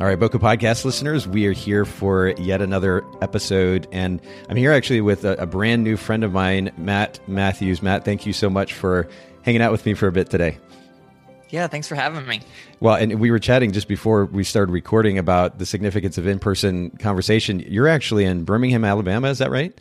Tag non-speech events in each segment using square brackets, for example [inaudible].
All right, Bokeh Podcast listeners, we are here for yet another episode. And I'm here actually with a, a, brand new friend of mine, Matt Matthews. Matt, thank you so much for hanging out with me for a bit today. Yeah, thanks for having me. Well, and we were chatting just before we started recording about the significance of in person conversation. You're actually in Birmingham, Alabama, is that right?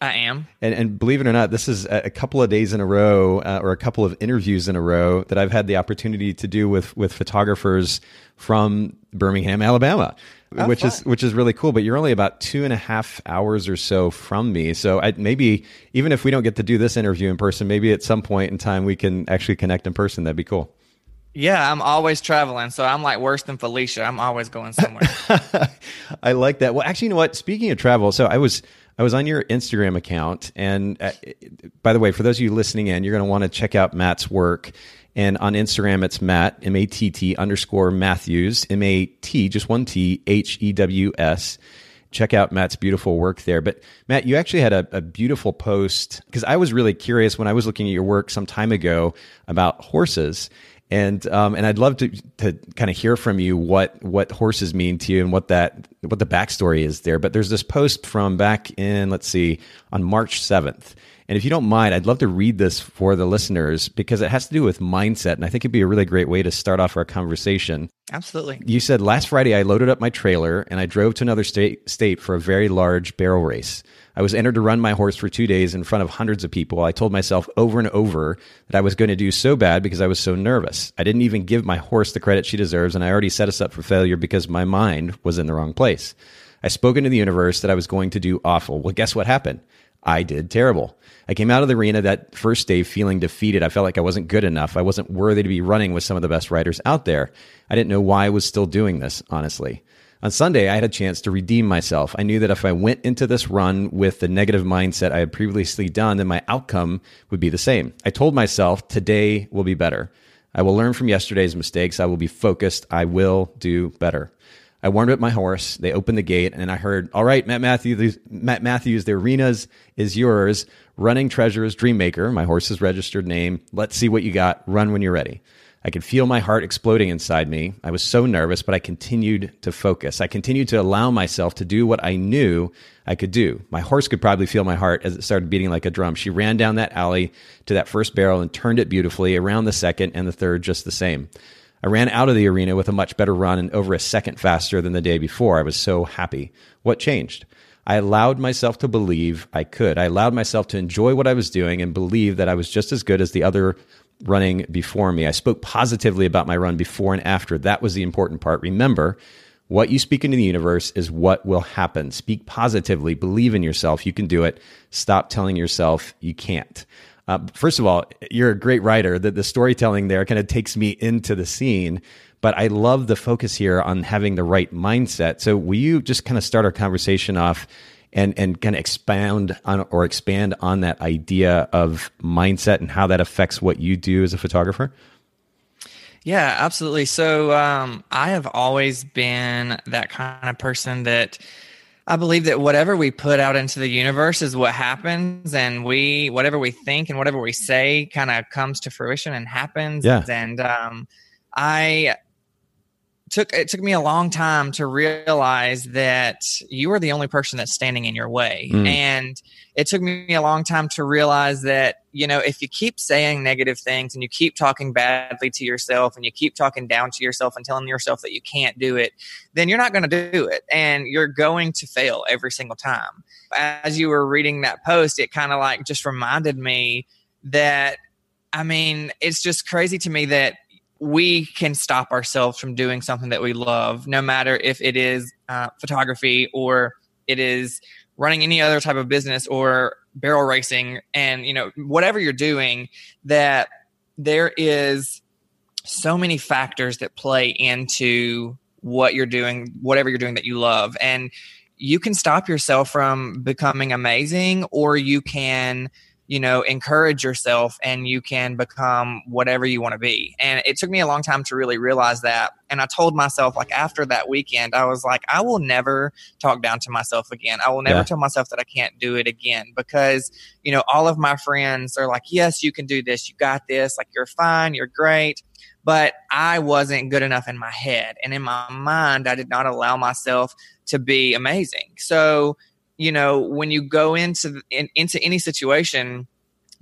I am. And, and, believe it or not, this is a couple of days in a row, uh, or a couple of interviews in a row that I've had the opportunity to do with with photographers from Birmingham, Alabama. Oh, which fun. is which is really cool, but you're only about two and a half hours or so from me. So I, maybe even if we don't get to do this interview in person, maybe at some point in time we can actually connect in person. That'd be cool. Yeah, I'm always traveling, so I'm like worse than Felicia. I'm always going somewhere. [laughs] I like that. Well, actually, you know what? Speaking of travel, so I was I was on your Instagram account, and uh, by the way, for those of you listening in, you're going to want to check out Matt's work. And on Instagram, it's Matt, M A T T underscore Matthews, M A T, just one T, H E W S. Check out Matt's beautiful work there. But Matt, you actually had a, a beautiful post because I was really curious when I was looking at your work some time ago about horses. And um, and I'd love to to kind of hear from you what what horses mean to you and what that what the backstory is there. But there's this post from back in let's see on March seventh, and if you don't mind, I'd love to read this for the listeners because it has to do with mindset. And I think it'd be a really great way to start off our conversation. Absolutely. You said last Friday I loaded up my trailer and I drove to another state, state for a very large barrel race. I was entered to run my horse for two days in front of hundreds of people. I told myself over and over that I was going to do so bad because I was so nervous. I didn't even give my horse the credit she deserves, and I already set us up for failure because my mind was in the wrong place. I spoke into the universe that I was going to do awful. Well, guess what happened? I did terrible. I came out of the arena that first day feeling defeated. I felt like I wasn't good enough. I wasn't worthy to be running with some of the best riders out there. I didn't know why I was still doing this, honestly. On Sunday, I had a chance to redeem myself. I knew that if I went into this run with the negative mindset I had previously done, then my outcome would be the same. I told myself, today will be better. I will learn from yesterday's mistakes. I will be focused. I will do better. I warmed up my horse. They opened the gate, and I heard, "All right, Matt Matthews, Matt Matthews, the arenas is yours. Running Treasures Dreammaker, my horse's registered name. Let's see what you got. Run when you're ready." I could feel my heart exploding inside me. I was so nervous, but I continued to focus. I continued to allow myself to do what I knew I could do. My horse could probably feel my heart as it started beating like a drum. She ran down that alley to that first barrel and turned it beautifully, around the second and the third just the same. I ran out of the arena with a much better run and over a second faster than the day before. I was so happy. What changed? I allowed myself to believe I could. I allowed myself to enjoy what I was doing and believe that I was just as good as the other running before me. I spoke positively about my run before and after. That was the important part. Remember, what you speak into the universe is what will happen. Speak positively, believe in yourself. You can do it. Stop telling yourself you can't. Uh, first of all, you're a great writer. The, the storytelling there kind of takes me into the scene, but I love the focus here on having the right mindset. So, will you just kind of start our conversation off and and kind of expound on or expand on that idea of mindset and how that affects what you do as a photographer? Yeah, absolutely. So, um, I have always been that kind of person that I believe that whatever we put out into the universe is what happens, and we whatever we think and whatever we say kind of comes to fruition and happens. Yeah. And um, I took it took me a long time to realize that you are the only person that's standing in your way. Mm. and it took me a long time to realize that you know if you keep saying negative things and you keep talking badly to yourself and you keep talking down to yourself and telling yourself that you can't do it then you're not going to do it. And you're going to fail every single time. As you were reading that post it kind of like just reminded me that I mean, it's just crazy to me that we can stop ourselves from doing something that we love, no matter if it is uh, photography or it is running any other type of business or barrel racing and you know whatever you're doing that there is so many factors that play into what you're doing, whatever you're doing that you love. And you can stop yourself from becoming amazing, or you can you know, encourage yourself and you can become whatever you want to be. And it took me a long time to really realize that. And I told myself, like, after that weekend, I was like, I will never talk down to myself again. I will never yeah. tell myself that I can't do it again because, you know, all of my friends are like, yes, you can do this. You got this. Like, you're fine. You're great. But I wasn't good enough in my head. And in my mind, I did not allow myself to be amazing. So, you know, when you go into in, into any situation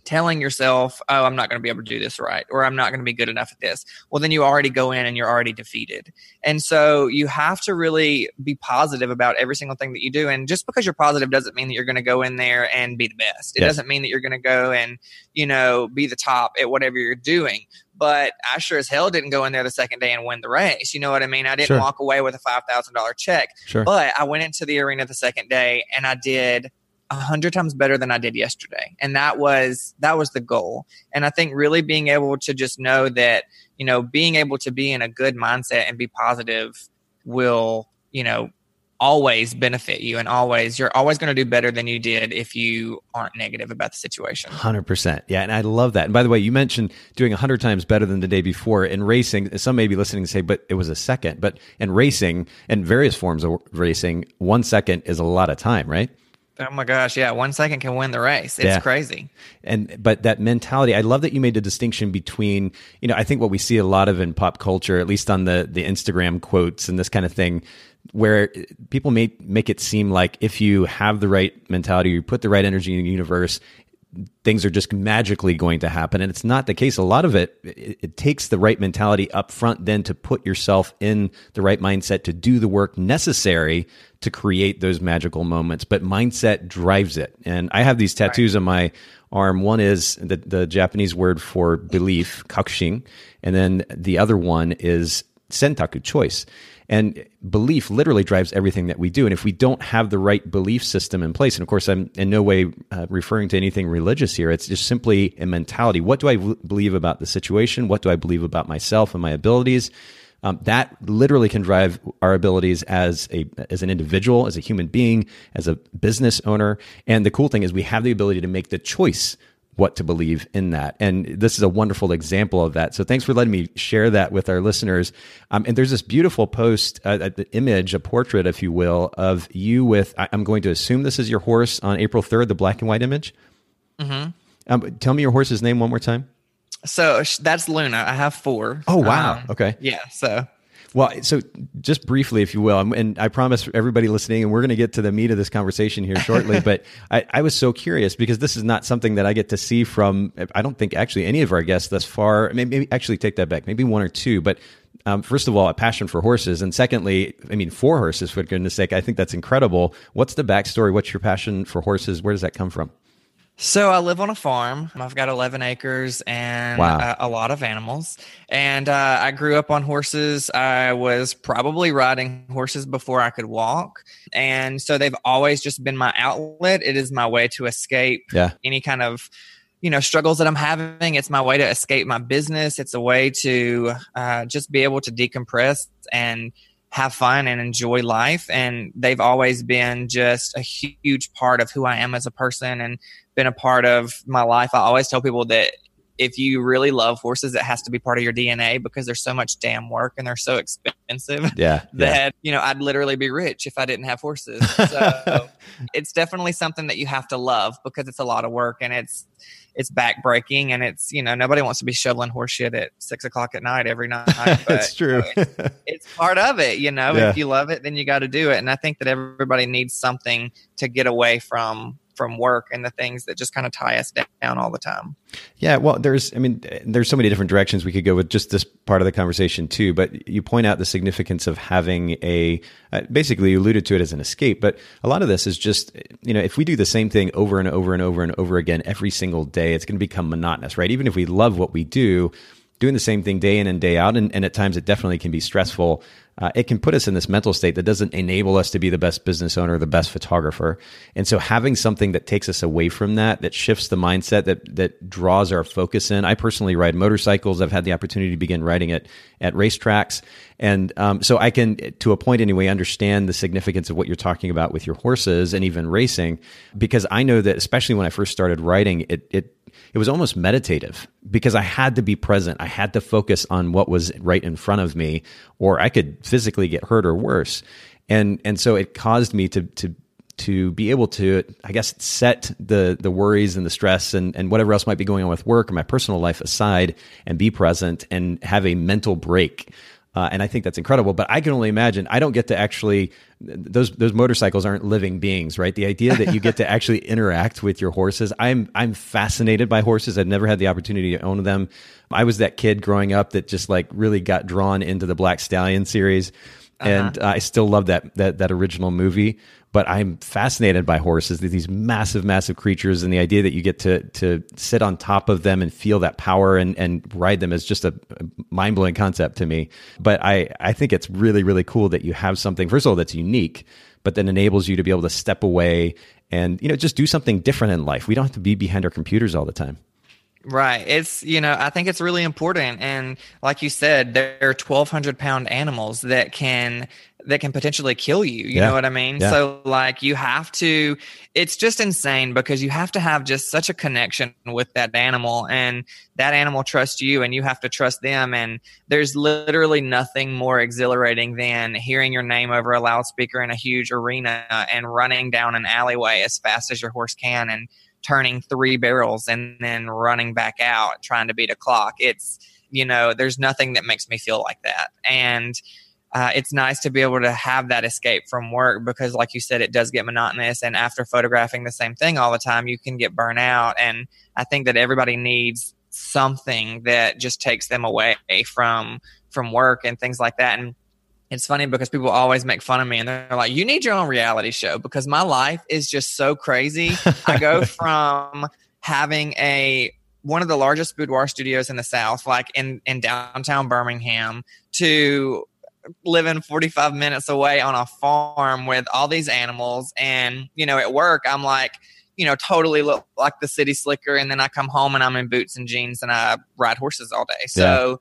telling yourself, "Oh, I'm not going to be able to do this right," or "I'm not going to be good enough at this," well, then you already go in and you're already defeated. And so you have to really be positive about every single thing that you do. And just because you're positive doesn't mean that you're going to go in there and be the best. It yes. doesn't mean that you're going to go and you know be the top at whatever you're doing but I sure as hell didn't go in there the second day and win the race. You know what I mean? I didn't sure. walk away with a five thousand dollar check. Sure. But I went into the arena the second day and I did a hundred times better than I did yesterday. And that was that was the goal. And I think really being able to just know that, you know, being able to be in a good mindset and be positive will, you know, always benefit you and always you're always going to do better than you did if you aren't negative about the situation. 100% yeah and i love that. And by the way you mentioned doing 100 times better than the day before in racing. Some may be listening and say but it was a second. But in racing and various forms of racing one second is a lot of time right Oh my gosh, yeah, one second can win the race. It's yeah. crazy. And but that mentality, I love that you made the distinction between, you know, I think what we see a lot of in pop culture, at least on the the Instagram quotes and this kind of thing, where people may make it seem like if you have the right mentality, you put the right energy in the universe, things are just magically going to happen. And it's not the case. A lot of it, it, it takes the right mentality up front then to put yourself in the right mindset to do the work necessary to create those magical moments. But mindset drives it. And i have these tattoos right. on my arm. One is the, the japanese word for belief kakushin. And then the other one is sentaku choice and belief literally drives everything that we do. And if we don't have the right belief system in place, and of course, I'm in no way uh, referring to anything religious here, it's just simply a mentality. What do I v- believe about the situation? What do I believe about myself and my abilities? Um, that literally can drive our abilities as a as an individual, as a human being, as a business owner. And the cool thing is we have the ability to make the choice what to believe in that. And this is a wonderful example of that. So thanks for letting me share that with our listeners. Um, and there's this beautiful post, uh, the image, a portrait, if you will, of you with, I'm going to assume this is your horse on April 3rd, the black and white image. Mm-hmm. Um, tell me your horse's name one more time. So that's Luna. I have four. Oh, wow. Um, okay. Yeah. So well, so just briefly, if you will, and I promise everybody listening, and we're going to get to the meat of this conversation here shortly, [laughs] but I, I, was so curious because this is not something that I get to see from, I don't think actually any of our guests thus far. Maybe, maybe actually take that back, maybe one or two, but um, first of all, a passion for horses, and secondly, I mean, for horses, for goodness sake, I think that's incredible. What's the backstory? What's your passion for horses? Where does that come from? So I live on a farm. I've got 11 acres and wow. a, a, lot of animals. And uh, I grew up on horses. I was probably riding horses before I could walk. And so they've always just been my outlet. It is my way to escape yeah. any kind of you know struggles that i'm having it's my way to escape my business it's a way to uh, just be able to decompress and have fun and enjoy life and they've always been just a huge part of who i am as a person and been a part of my life. I always tell people that if you really love horses, it has to be part of your DNA because there's so much damn work and they're so expensive. [laughs] Yeah. that, yeah. you know, I'd literally be rich if I didn't have horses. [laughs] So it's definitely something that you have to love because it's a lot of work and it's, it's backbreaking and it's, you know, nobody wants to be shoveling horse shit at six o'clock at night every night. [laughs] it's true. You know, it's, it's, part of it, you know, yeah. if you love it, then you got to do it. And I think that everybody needs something to get away from from work and the things that just kind of tie us down all the time. Yeah, well, there's, I mean, there's so many different directions we could go with just this part of the conversation too. But you point out the significance of having a, uh, basically, you alluded to it as an escape. But a lot of this is just, you know, if we do the same thing over and over and over and over again every single day, it's going to become monotonous, right? Even if we love what we do, doing the same thing day in and day out. And, and at times it definitely can be stressful. Uh, it can put us in this mental state that doesn't enable us to be the best business owner, the best photographer. And so having something that takes us away from that, that shifts the mindset, that that draws our focus in. I personally ride motorcycles. I've had the opportunity to begin riding at at racetracks, and um, so I can, to a point anyway, understand the significance of what you're talking about with your horses and even racing, because I know that especially when I first started riding, it it it was almost meditative because I had to be present. I had to focus on what was right in front of me, or I could physically get hurt or worse. And and so it caused me to to to be able to, I guess, set the the worries and the stress and, and whatever else might be going on with work or my personal life aside and be present and have a mental break uh, and I think that's incredible. But I can only imagine. I don't get to actually those those motorcycles aren't living beings, right? The idea that you get to [laughs] actually interact with your horses. I'm I'm fascinated by horses. I've never had the opportunity to own them. I was that kid growing up that just like really got drawn into the Black Stallion series, uh-huh. and uh, I still love that that that original movie but I'm fascinated by horses. These massive, massive creatures, and the idea that you get to to sit on top of them and feel that power and and ride them is just a mind blowing concept to me. But I I think it's really really cool that you have something first of all that's unique, but then enables you to be able to step away and you know just do something different in life. We don't have to be behind our computers all the time. Right. It's, you know, I think it's really important. And like you said, there are 1,200 pound animals that can that can potentially kill you. You yeah. know what I mean? Yeah. So like you have to it's just insane because you have to have just such a connection with that animal and that animal trusts you and you have to trust them and there's literally nothing more exhilarating than hearing your name over a loudspeaker in a huge arena and running down an alleyway as fast as your horse can and turning three barrels and then running back out trying to beat a clock. It's you know, there's nothing that makes me feel like that. And uh, it's nice to be able to have that escape from work because, like you said, it does get monotonous. And after photographing the same thing all the time, you can get burnt out. And I think that everybody needs something that just takes them away from from work and things like that. And it's funny because people always make fun of me and they're like, "You need your own reality show," because my life is just so crazy. I go [laughs] from having a one of the largest boudoir studios in the South, like in in downtown Birmingham, to living 45 minutes away on a farm with all these animals and you know at work i'm like you know totally look like the city slicker and then i come home and i'm in boots and jeans and i ride horses all day so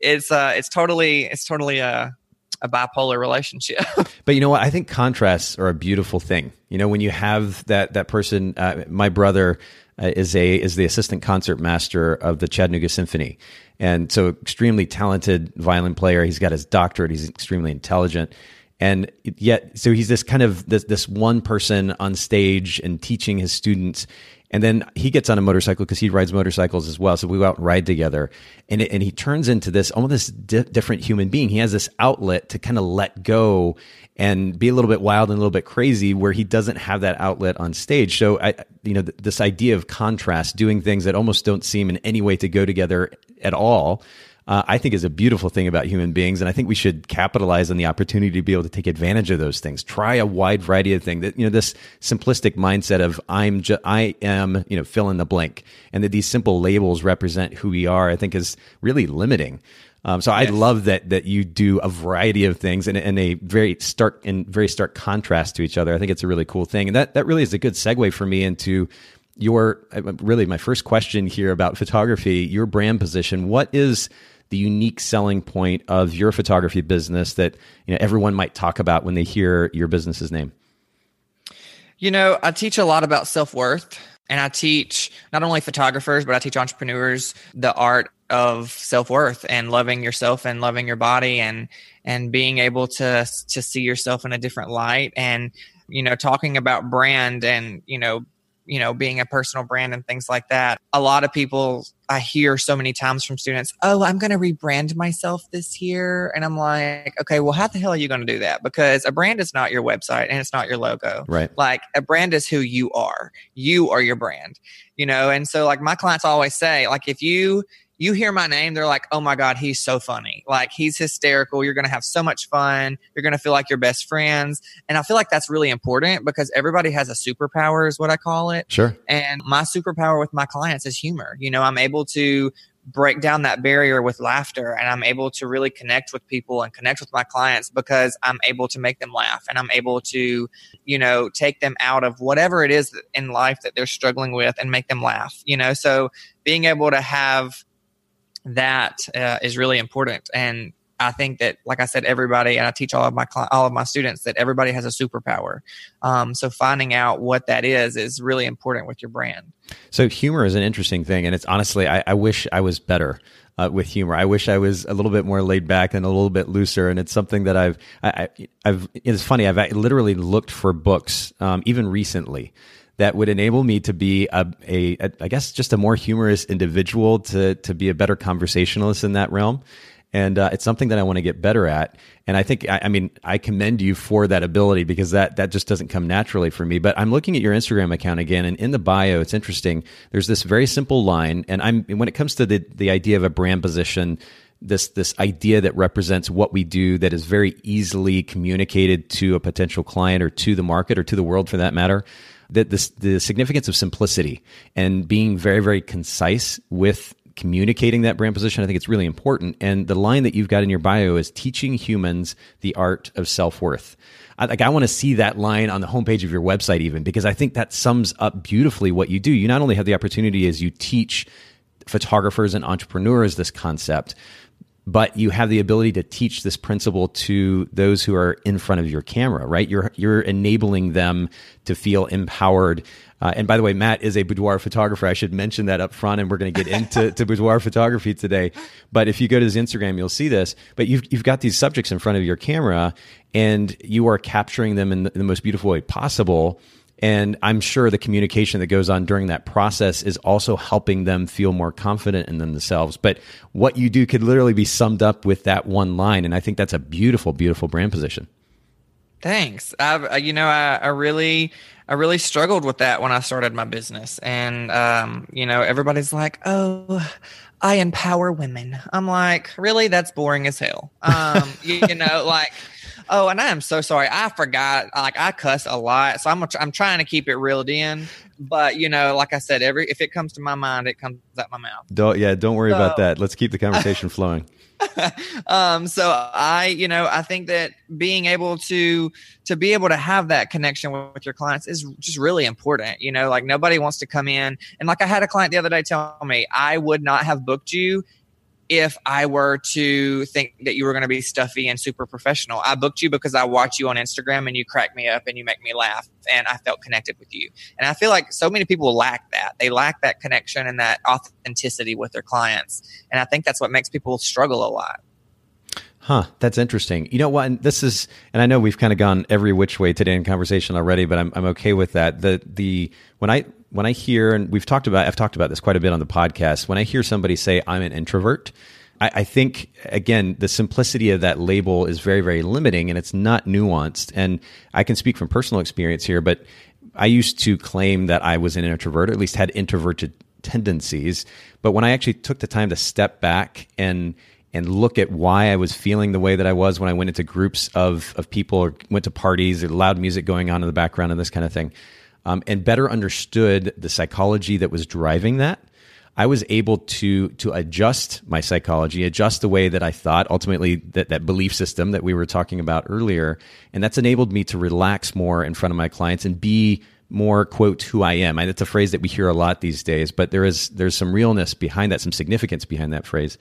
yeah. it's uh it's totally it's totally a a bipolar relationship. [laughs] but you know what? I think contrasts are a beautiful thing. You know, when you have that that person, uh, my brother uh, is a is the assistant concert master of the Chattanooga Symphony, and so extremely talented violin player. He's got his doctorate. He's extremely intelligent, and yet so he's this kind of this this one person on stage and teaching his students. And then he gets on a motorcycle because he rides motorcycles as well. So we go out and ride together, and it, and he turns into this almost this di- different human being. He has this outlet to kind of let go and be a little bit wild and a little bit crazy where he doesn't have that outlet on stage. So I, you know, th- this idea of contrast, doing things that almost don't seem in any way to go together at all. Uh, I think is a beautiful thing about human beings, and I think we should capitalize on the opportunity to be able to take advantage of those things. Try a wide variety of things. That you know, this simplistic mindset of I'm, ju- I am, you know, fill in the blank, and that these simple labels represent who we are. I think is really limiting. Um, so yes. I love that that you do a variety of things and, and a very stark and very stark contrast to each other. I think it's a really cool thing, and that that really is a good segue for me into your uh, really my first question here about photography. Your brand position. What is the unique selling point of your photography business that you know everyone might talk about when they hear your business's name? You know, I teach a lot about self worth. And I teach not only photographers, but I teach entrepreneurs the art of self-worth and loving yourself and loving your body and and being able to to see yourself in a different light and you know talking about brand and you know you know being a personal brand and things like that. A lot of people i hear so many times from students oh i'm going to rebrand myself this year. And i'm like okay well how the hell are you going to do that? Because a brand is not your website and it's not your logo. Right. Like a brand is who you are. You are your brand. You know and so like my clients always say like if you you hear my name, they're like, oh my God, he's so funny. Like, he's hysterical. You're going to have so much fun. You're going to feel like you're best friends. And I feel like that's really important because everybody has a superpower, is what I call it. Sure. And my superpower with my clients is humor. You know, I'm able to break down that barrier with laughter and I'm able to really connect with people and connect with my clients because I'm able to make them laugh and I'm able to, you know, take them out of whatever it is in life that they're struggling with and make them laugh, you know. So being able to have that uh, is really important and I think that, like I said, everybody, and I teach all of my all of my students that everybody has a superpower. Um, so finding out what that is is really important with your brand. So humor is an interesting thing, and it's honestly, I, I wish I was better. Uh, with humor, I wish I was a little bit more laid back and a little bit looser. And it's something that I've, I, have It's funny. I've literally looked for books, um, even recently, that would enable me to be a, a, a, I guess, just a more humorous individual, to to be a better conversationalist in that realm and uh, it's something that I want to get better at. And I think, I, I, mean, I commend you for that ability because that that just doesn't come naturally for me. But I'm looking at your Instagram account again, and in the bio, it's interesting. There's this very simple line, and I'm when it comes to the the idea of a brand position. This this idea that represents what we do that is very easily communicated to a potential client or to the market or to the world for that matter that this, the significance of simplicity and being very very concise with communicating that brand position, I think it's really important. And the line that you've got in your bio is teaching humans the art of self worth. I, like I want to see that line on the homepage of your website, even because I think that sums up beautifully what you do. You not only have the opportunity as you teach photographers and entrepreneurs this concept, but you have the ability to teach this principle to those who are in front of your camera, right? You're you're enabling them to feel empowered. Uh, and by the way, Matt is a boudoir photographer. I should mention that up front, and we're going to get into to [laughs] boudoir photography today. But if you go to his Instagram, you'll see this. But you've you've got these subjects in front of your camera, and you are capturing them in the, in the most beautiful way possible and I'm sure the communication that goes on during that process is also helping them feel more confident in themselves. But what you do could literally be summed up with that one line. And I think that's a beautiful, beautiful brand position. Thanks. I've, uh, you know, I, I really, I really struggled with that when I started my business. And, um, you know, everybody's like, oh, I empower women. I'm like, really? That's boring as hell. Um, you, [laughs] you know, like, Oh, and I am so sorry. I forgot. Like I cuss a lot, so I'm I'm trying to keep it reeled in. But you know, like I said, every if it comes to my mind, it comes out my mouth. Don't yeah, don't worry so, about that. Let's keep the conversation [laughs] flowing. um, so I, you know, I think that being able to to be able to have that connection with, with, your clients is just really important. You know, like nobody wants to come in and like I had a client the other day tell me I would not have booked you if I were to think that you were going to be stuffy and super professional. I booked you because I watch you on Instagram and you crack me up and you make me laugh and I felt connected with you. And I feel like so many people lack that. They lack that connection and that authenticity with their clients. And I think that's what makes people struggle a lot. Huh, that's interesting. You know what? And this is, and I know we've kind of gone every which way today in conversation already, but I'm I'm okay with that. The the when I when I hear, and we've talked about, I've talked about this quite a bit on the podcast. When I hear somebody say, I'm an introvert, I, I think, again, the simplicity of that label is very, very limiting and it's not nuanced. And I can speak from personal experience here, but I used to claim that I was an introvert, or at least had introverted tendencies. But when I actually took the time to step back and and look at why I was feeling the way that I was when I went into groups of of people or went to parties, loud music going on in the background and this kind of thing um, and better understood the psychology that was driving that, I was able to to adjust my psychology, adjust the way that I thought. Ultimately, that that belief system that we were talking about earlier, and that's enabled me to relax more in front of my clients and be more quote who I am. And it's a phrase that we hear a lot these days, but there is there's some realness behind that, some significance behind that phrase.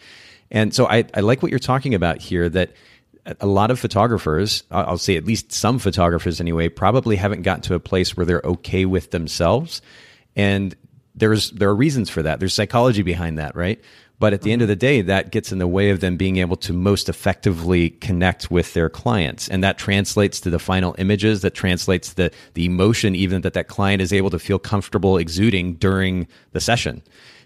And so I, I like what you're talking about here. That a lot of photographers, I'll say at least some photographers anyway, probably haven't gotten to a place where they're okay with themselves. And there's there are reasons for that. There's psychology behind that, right? But at the end of the day, that gets in the way of them being able to most effectively connect with their clients. And that translates to the final images, that translates to the, the emotion even that that client is able to feel comfortable exuding during the session.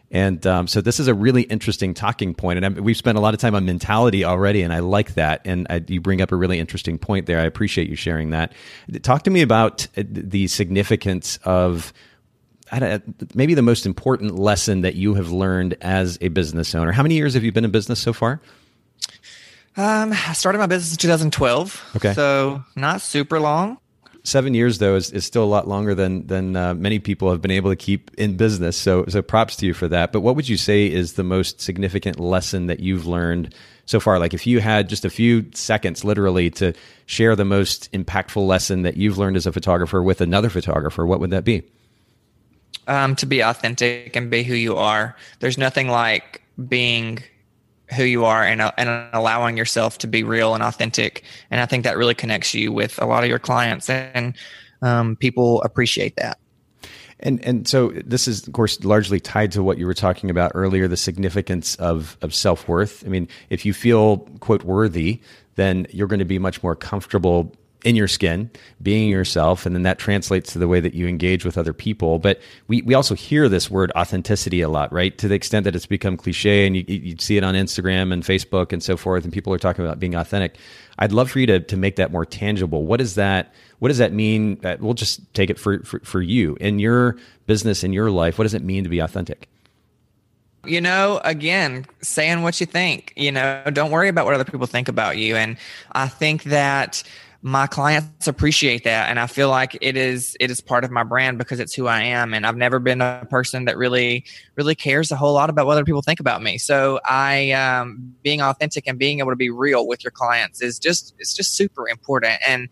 And um, so this is a really interesting talking point, and I'm, we've spent a lot of time on mentality already, and I like that. And I, you bring up a really interesting point there. I appreciate you sharing that. Talk to me about uh, the significance of maybe the most important lesson that you have learned as a business owner. How many years have you been in business so far? Um, I started my business in 2012. Okay, so not super long. Seven years though is, is still a lot longer than than uh, many people have been able to keep in business. So so props to you for that. But what would you say is the most significant lesson that you've learned so far? Like if you had just a few seconds, literally, to share the most impactful lesson that you've learned as a photographer with another photographer, what would that be? Um, to be authentic and be who you are. There's nothing like being who you are and, uh, and allowing yourself to be real and authentic. And I think that really connects you with a lot of your clients and um, people appreciate that. And and so this is of course largely tied to what you were talking about earlier, the significance of of self worth. I mean, if you feel quote worthy, then you're going to be much more comfortable in your skin, being yourself, and then that translates to the way that you engage with other people. But we, we also hear this word authenticity a lot, right? To the extent that it's become cliche and you, you see it on Instagram and Facebook and so forth, and people are talking about being authentic. I'd love for you to, to make that more tangible. What is that what does that mean? Uh, we'll just take it for, for, for you in your business, in your life. What does it mean to be authentic? you know, again, saying what you think, you know, don't worry about what other people think about you. And I think that my clients appreciate that. And i feel like it is it is part of my brand because it's who i am. And i've never been a person that really really cares a whole lot about what other people think about me. So i um, being authentic and being able to be real with your clients is just it's just super important. And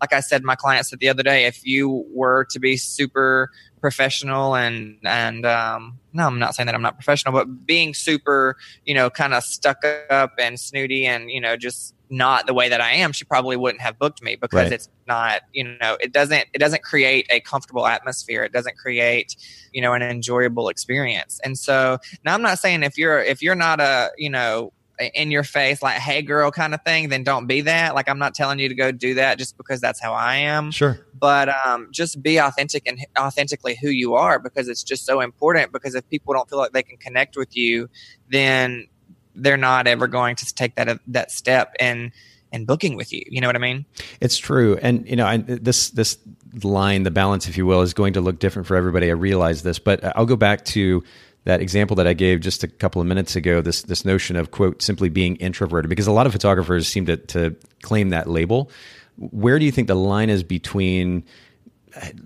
like i said my clients said the other day if you were to be super professional and and um, no, I'm not saying that I'm not professional, but being super, you know, kind of stuck up and snooty and you know just not the way that I am, she probably wouldn't have booked me because right. it's not, you know, it doesn't it doesn't create a comfortable atmosphere. It doesn't create, you know, an enjoyable experience. And so now I'm not saying if you're if you're not a, you know, in your face like hey girl kind of thing then don't be that. Like i'm not telling you to go do that just because that's how i am. Sure. But um, just be authentic and authentically who you are because it's just so important because if people don't feel like they can connect with you then they're not ever going to take that that step and and booking with you. You know what i mean? It's true. And you know I, this this line the balance if you will is going to look different for everybody. I realize this but i'll go back to that example that I gave just a couple of minutes ago, this this notion of quote simply being introverted, because a lot of photographers seem to to claim that label. Where do you think the line is between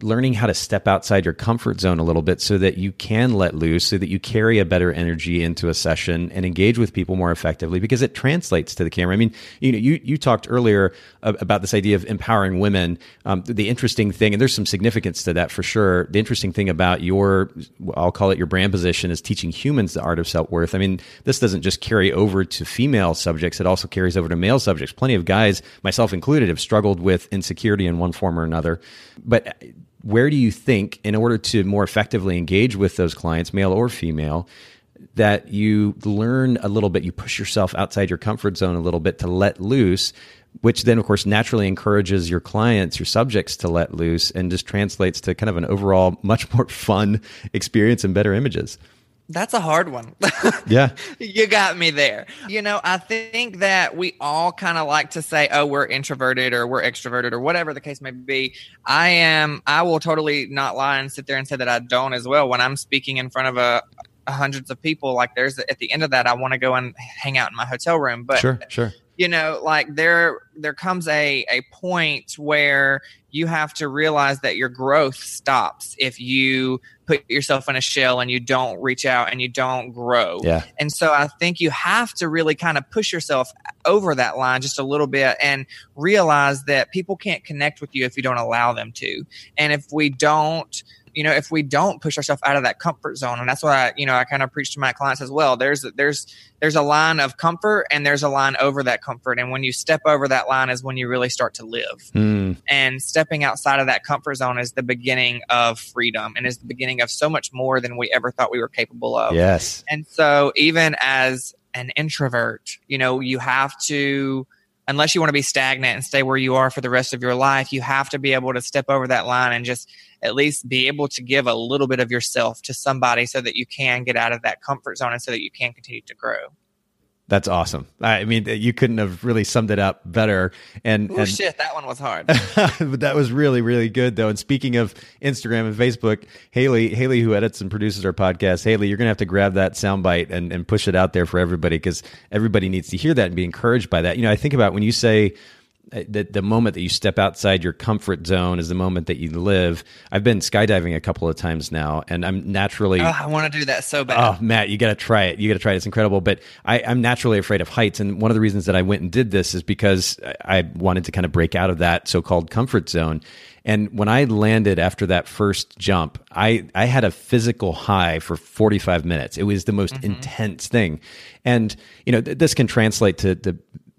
learning how to step outside your comfort zone a little bit so that you can let loose so that you carry a better energy into a session and engage with people more effectively because it translates to the camera. I mean you know you, you talked earlier about this idea of empowering women. Um, the interesting thing and there's some significance to that for sure the interesting thing about your i'll call it your brand position is teaching humans the art of self-worth. I mean this doesn't just carry over to female subjects it also carries over to male subjects. Plenty of guys myself included have struggled with insecurity in one form or another. But where do you think, in order to more effectively engage with those clients, male or female, that you learn a little bit, you push yourself outside your comfort zone a little bit to let loose, which then, of course, naturally encourages your clients, your subjects to let loose and just translates to kind of an overall much more [laughs] fun experience and better images? That's a hard one. [laughs] yeah. You got me there. You know, I think that we all kind of like to say, oh, we're introverted or we're extroverted or whatever the case may be. I am, I will totally not lie and sit there and say that I don't as well. When I'm speaking in front of a, a hundreds of people, like there's at the end of that, I want to go and hang out in my hotel room. But sure, sure you know like there there comes a a point where you have to realize that your growth stops if you put yourself in a shell and you don't reach out and you don't grow. Yeah. And so i think you have to really kind of push yourself over that line just a little bit and realize that people can't connect with you if you don't allow them to. And if we don't you know, if we don't push ourselves out of that comfort zone, and that's why I, you know, I kind of preach to my clients as well. There's there's there's a line of comfort and there's a line over that comfort, and when you step over that line is when you really start to live. Mm. And stepping outside of that comfort zone is the beginning of freedom, and is the beginning of so much more than we ever thought we were capable of. Yes. And so, even as an introvert, you know, you have to unless you want to be stagnant and stay where you are for the rest of your life, you have to be able to step over that line and just at least be able to give a little bit of yourself to somebody so that you can get out of that comfort zone and so that you can continue to grow. That's awesome. I mean, you couldn't have really summed it up better. And, and shit, that one was hard. [laughs] but that was really, really good, though. And speaking of Instagram and Facebook, Haley, Haley, who edits and produces our podcast, Haley, you're gonna have to grab that soundbite and and push it out there for everybody because everybody needs to hear that and be encouraged by that. You know, I think about when you say the, the moment that you step outside your comfort zone is the moment that you live. I've been skydiving a couple of times now, and I'm naturally. Oh, I want to do that so bad. Oh, Matt, you got to try it. You got to try it. It's incredible. But I, I'm naturally afraid of heights, and one of the reasons that I went and did this is because I wanted to kind of break out of that so-called comfort zone. And when I landed after that first jump, I, I had a physical high for 45 minutes. It was the most mm-hmm. intense thing. And, you know, th- this can translate to the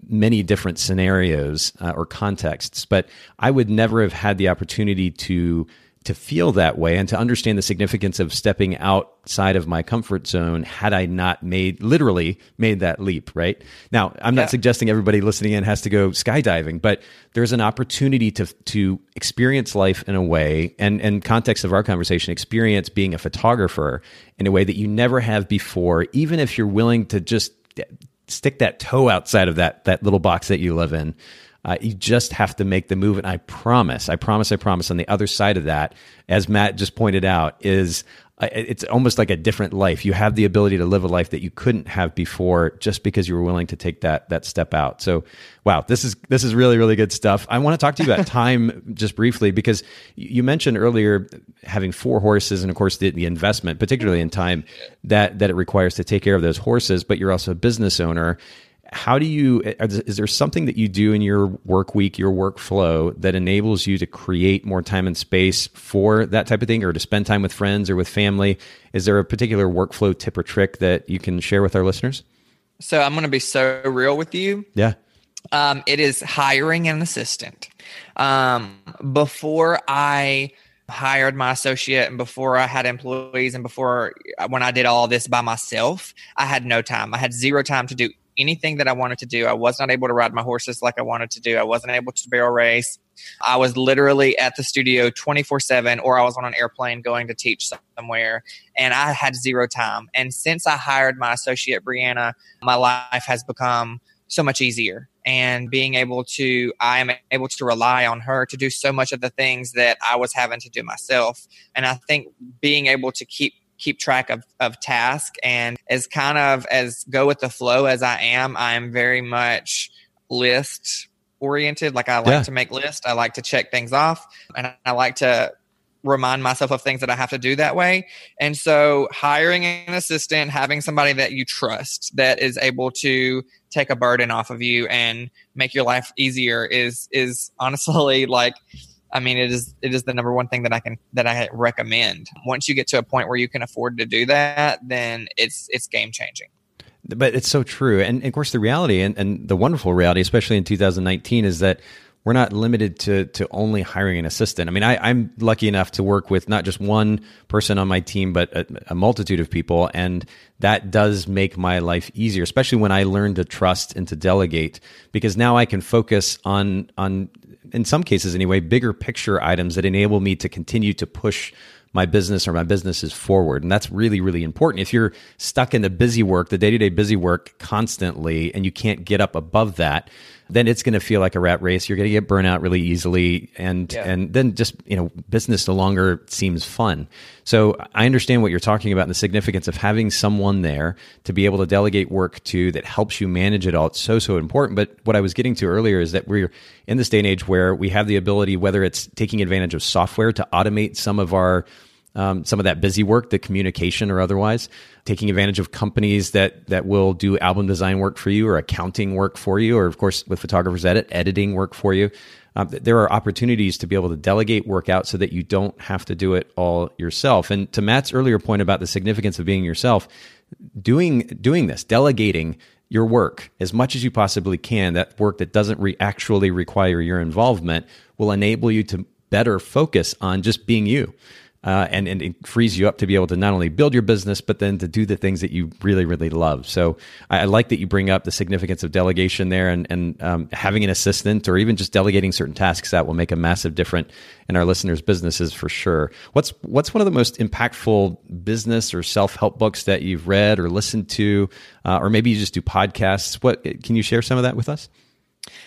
many different scenarios uh, or contexts, but I would never have had the opportunity to to feel that way and to understand the significance of stepping outside of my comfort zone had I not made literally made that leap, right? Now, I'm yeah. not suggesting everybody listening in has to go skydiving, but there's an opportunity to to experience life in a way and and context of our conversation, experience being a photographer in a way that you never have before, even if you're willing to just stick that toe outside of that that little box that you live in. Uh, you just have to make the move, and I promise, I promise, I promise. On the other side of that, as Matt just pointed out, is it's almost like a different life. You have the ability to live a life that you couldn't have before just because you were willing to take that that step out. So, wow, this is this is really really good stuff. I want to talk to you about [laughs] time just briefly because you mentioned earlier having four horses and of course the, the investment, particularly in time that that it requires to take care of those horses, but you're also a business owner how do you is there something that you do in your work week your workflow that enables you to create more time and space for that type of thing or to spend time with friends or with family? Is there a particular workflow tip or trick that you can share with our listeners? So i'm going to be so real with you. Yeah. Um, it is hiring an assistant. Um, before i hired my associate and before I had employees and before when I did all this by myself, I had no time. I had zero time to do anything that I wanted to do. I was not able to ride my horses like I wanted to do. I wasn't able to barrel race. I was literally at the studio 24 7, or I was on an airplane going to teach somewhere, and I had zero time. And since I hired my associate, Brianna, my life has become so much easier. And being able to, I am able to rely on her to do so much of the things that I was having to do myself. And I think being able to keep keep track of, of task and as kind of as go with the flow as I am, I'm very much list oriented. Like I like yeah. to make lists. I like to check things off and I like to remind myself of things that I have to do that way. And so hiring an assistant, having somebody that you trust that is able to take a burden off of you and make your life easier is is honestly [laughs] like I mean, it is it is the number one thing that I can that I recommend. Once you get to a point where you can afford to do that, then it's it's game changing. But it's so true, and, of course, the reality and, and the wonderful reality, especially in 2019, is that we're not limited to to only hiring an assistant. I mean, I, am lucky enough to work with not just one person on my team, but a, a, multitude of people, and that does make my life easier, especially when I learn to trust and to delegate, because now I can focus on on in some cases anyway, bigger picture items that enable me to continue to push my business or my businesses forward. And that's really, really important. If you're stuck in the busy work, the day to day busy work constantly, and you can't get up above that, then it's going to feel like a rat race. You're going to get burnout really easily, and yeah. and then just you know business no longer seems fun. So I understand what you're talking about and the significance of having someone there to be able to delegate work to that helps you manage it all. It's so so important. But what I was getting to earlier is that we're in this day and age where we have the ability, whether it's taking advantage of software to automate some of our um, some of that busy work, the communication or otherwise, taking advantage of companies that that will do album design work for you or accounting work for you, or of course with photographers edit editing work for you. Um, there are opportunities to be able to delegate work out so that you don't have to do it all yourself. And to Matt's earlier point about the significance of being yourself, doing doing this, delegating your work as much as you possibly can, that work that doesn't re- actually require your involvement, will enable you to better focus on just being you uh, and, and it frees you up to be able to not only build your business, but then to do the things that you really, really love. So I, I like that you bring up the significance of delegation there and, and um, having an assistant or even just delegating certain tasks that will make a massive difference in our listeners' businesses for sure. What's, what's one of the most impactful business or self help books that you've read or listened to, uh, or maybe you just do podcasts? What can you share some of that with us?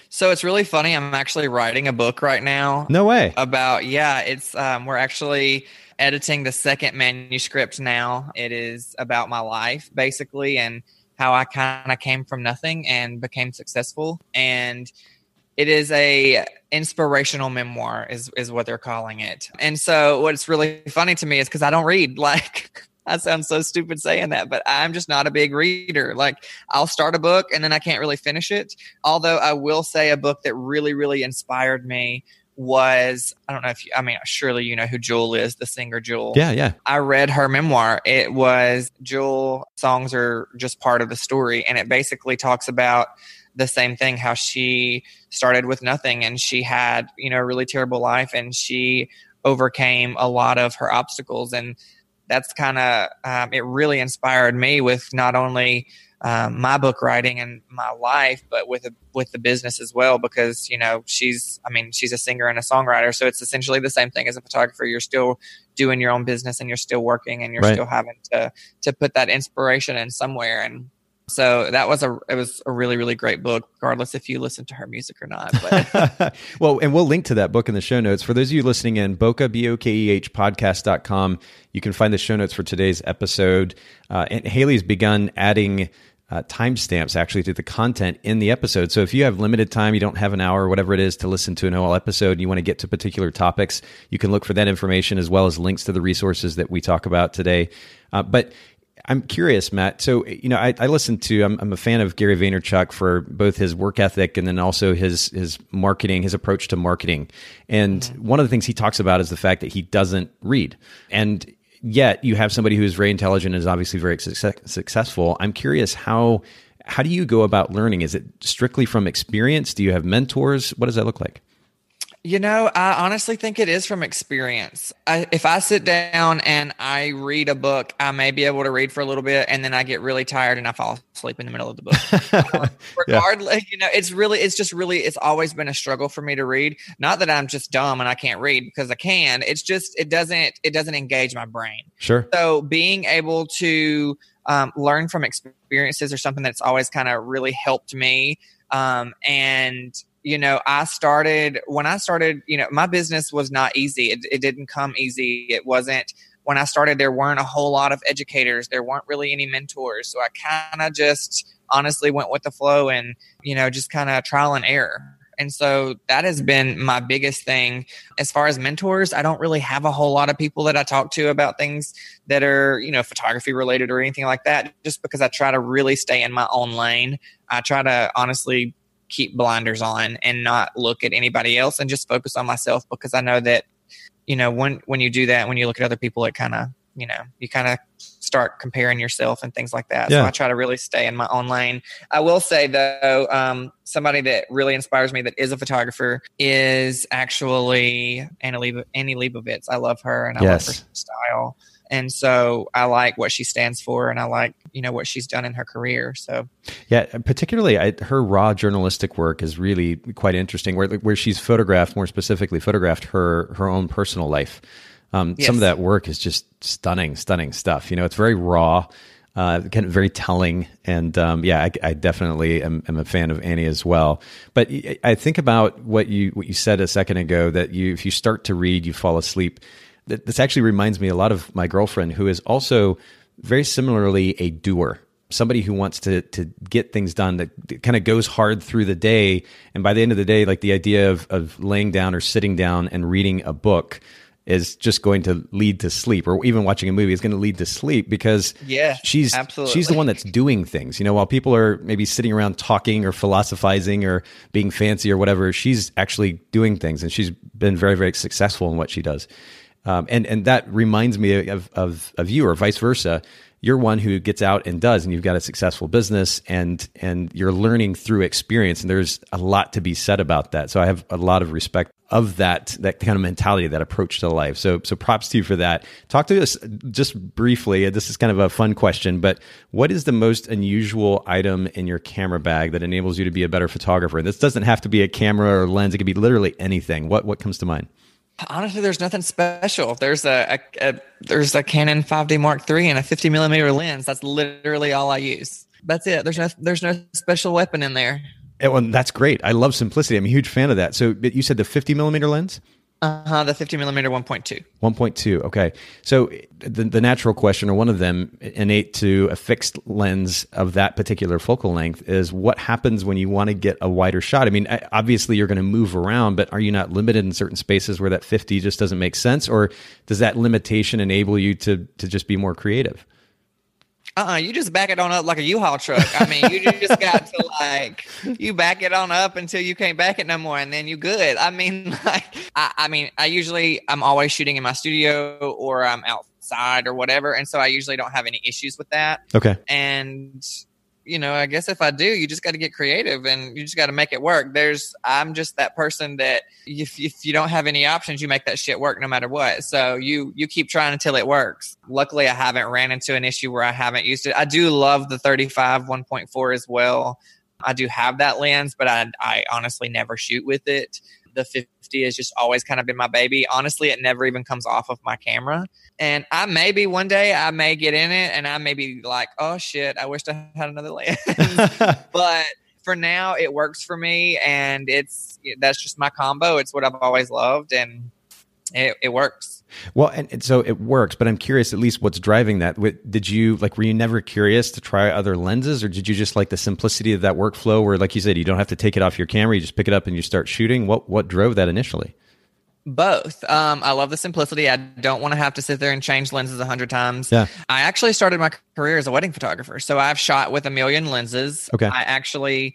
So it's really funny. I'm actually writing a book right now. No way. About yeah, it's um, we're actually editing the second manuscript now. It is about my life basically and how I kind of came from nothing and became successful. And it is a inspirational memoir is is what they're calling it. And so what's really funny to me is because I don't read [laughs] like I sound so stupid saying that, but I'm just not a big reader. Like I'll start a book and then I can't really finish it. Although I will say a book that really, really inspired me was I don't know if you, I mean surely you know who Jewel is, the singer Jewel. Yeah, yeah. I read her memoir. It was Jewel songs are just part of the story and it basically talks about the same thing how she started with nothing and she had, you know, a really terrible life and she overcame a lot of her obstacles and that's kind of um, it really inspired me with not only um, my book writing and my life, but with a, with the business as well. Because you know she's, I mean, she's a singer and a songwriter, so it's essentially the same thing as a photographer. You're still doing your own business and you're still working and you're right. still having to to put that inspiration in somewhere. And so that was a it was a really really great book, regardless if you listen to her music or not. [laughs] well, and we'll link to that book in the show notes for those of you listening in. Bokeh b o k e h podcast.com. You can find the show notes for today's episode. Uh, and Haley's begun adding. Uh, timestamps actually to the content in the episode. So if you have limited time, you don't have an hour or whatever it is to listen to an whole episode, and you want to get to particular topics, you can look for that information as well as links to the resources that we talk about today. Uh, but I'm curious, Matt. So, you know, I, I listen to, I'm, I'm, a fan of Gary Vaynerchuk for both his work ethic and then also his, his marketing, his approach to marketing. And mm-hmm. one of the things he talks about is the fact that he doesn't read. And yet you have somebody who is very intelligent and is obviously very success, successful. I'm curious how, how do you go about learning? Is it strictly from experience? Do you have mentors? What does that look like? You know, I honestly think it is from experience. I, if I sit down and I read a book, I may be able to read for a little bit, and then I get really tired and I fall asleep in the middle of the book. [laughs] regardless, yeah. you know, it's really, it's just really, it's always been a struggle for me to read. Not that I'm just dumb and I can't read because I can. It's just, it doesn't, it doesn't engage my brain. Sure. So being able to um, learn from experiences or something that's always kind of really helped me. Um, and you know, I started when I started, you know, my business was not easy. It, it didn't come easy. It wasn't when I started, there weren't a whole lot of educators. There weren't really any mentors. So I kind of just honestly went with the flow and, you know, just kind of trial and error. And so that has been my biggest thing. As far as mentors, I don't really have a whole lot of people that I talk to about things that are, you know, photography related or anything like that, just because I try to really stay in my own lane. I try to honestly keep blinders on and not look at anybody else and just focus on myself because I know that you know when when you do that when you look at other people it kind of you know you kind of start comparing yourself and things like that yeah. so i try to really stay in my own lane i will say though um, somebody that really inspires me that is a photographer is actually annie, annie leibovitz i love her and i yes. love her style and so I like what she stands for, and I like you know what she's done in her career. So yeah, particularly I, her raw journalistic work is really quite interesting. Where where she's photographed, more specifically, photographed her her own personal life. Um, yes. Some of that work is just stunning, stunning stuff. You know, it's very raw. Uh, kind of very telling. And um, yeah, I, I definitely am, am, a fan of Annie as well. But I think about what you what you said a second ago that you if you start to read, you fall asleep this actually reminds me a lot of my girlfriend, who is also very similarly a doer somebody who wants to to get things done that kind of goes hard through the day. And by the end of the day like the idea of of laying down or sitting down and reading a book is just going to lead to sleep or even watching a movie is going to lead to sleep because yeah she's absolutely. she's the one that's doing things. You know while people are maybe sitting around talking or philosophizing or being fancy or whatever she's actually doing things and she's been very very successful in what she does um, and and that reminds me of, of of you, or vice versa. You're one who gets out and does, and you've got a successful business, and and you're learning through experience. And there's a lot to be said about that. So I have a lot of respect of that that kind of mentality, that approach to life. So so props to you for that. Talk to us just briefly. This is kind of a fun question, but what is the most unusual item in your camera bag that enables you to be a better photographer? And this doesn't have to be a camera or lens; it could be literally anything. What what comes to mind? Honestly, there's nothing special. There's a, a, a, there's a Canon 5D Mark III and a 50 millimeter lens. That's literally all I use. That's it. There's no there's no special weapon in there. well, that's great. I love simplicity. I'm a huge fan of that. So you said the 50 millimeter lens. Uh huh. The 50 millimeter 1.2. 1.2. Okay. So the, the natural question, or one of them, innate to a fixed lens of that particular focal length, is what happens when you want to get a wider shot? I mean, obviously you're going to move around, but are you not limited in certain spaces where that 50 just doesn't make sense, or does that limitation enable you to to just be more creative? Uh-uh, you just back it on up like a U-Haul truck. I mean, you just got to like you back it on up until you can't back it no more, and then you good. I mean, [laughs] like I, I mean, I usually I'm always shooting in my studio or I'm outside or whatever, and so I usually don't have any issues with that. Okay. And you know, I guess if I do, you just got to get creative and you just got to make it work. There's, I'm just that person that if, if you don't have any options, you make that shit work no matter what. So you, you keep trying until it works. Luckily, I haven't ran into an issue where I haven't used it. I do love the 35 1.4 as well. I do have that lens, but I, I honestly never shoot with it the 50 has just always kind of been my baby. Honestly, it never even comes off of my camera. And I maybe one day I may get in it and I may be like, oh shit, I wish I had another lens. [laughs] but for now, it works for me and it's that's just my combo. It's what I've always loved and it, it works. Well, and, so it works, but I'm curious at least what's driving that. Did you like were you never curious to try other lenses or did you just like the simplicity of that workflow where like you said you don't have to take it off your camera, you just pick it up and you start shooting? What what drove that initially? Both. Um, I love the simplicity. I don't want to have to sit there and change lenses a hundred times. Yeah. I actually started my career as a wedding photographer. So I've shot with a million lenses. Okay. I actually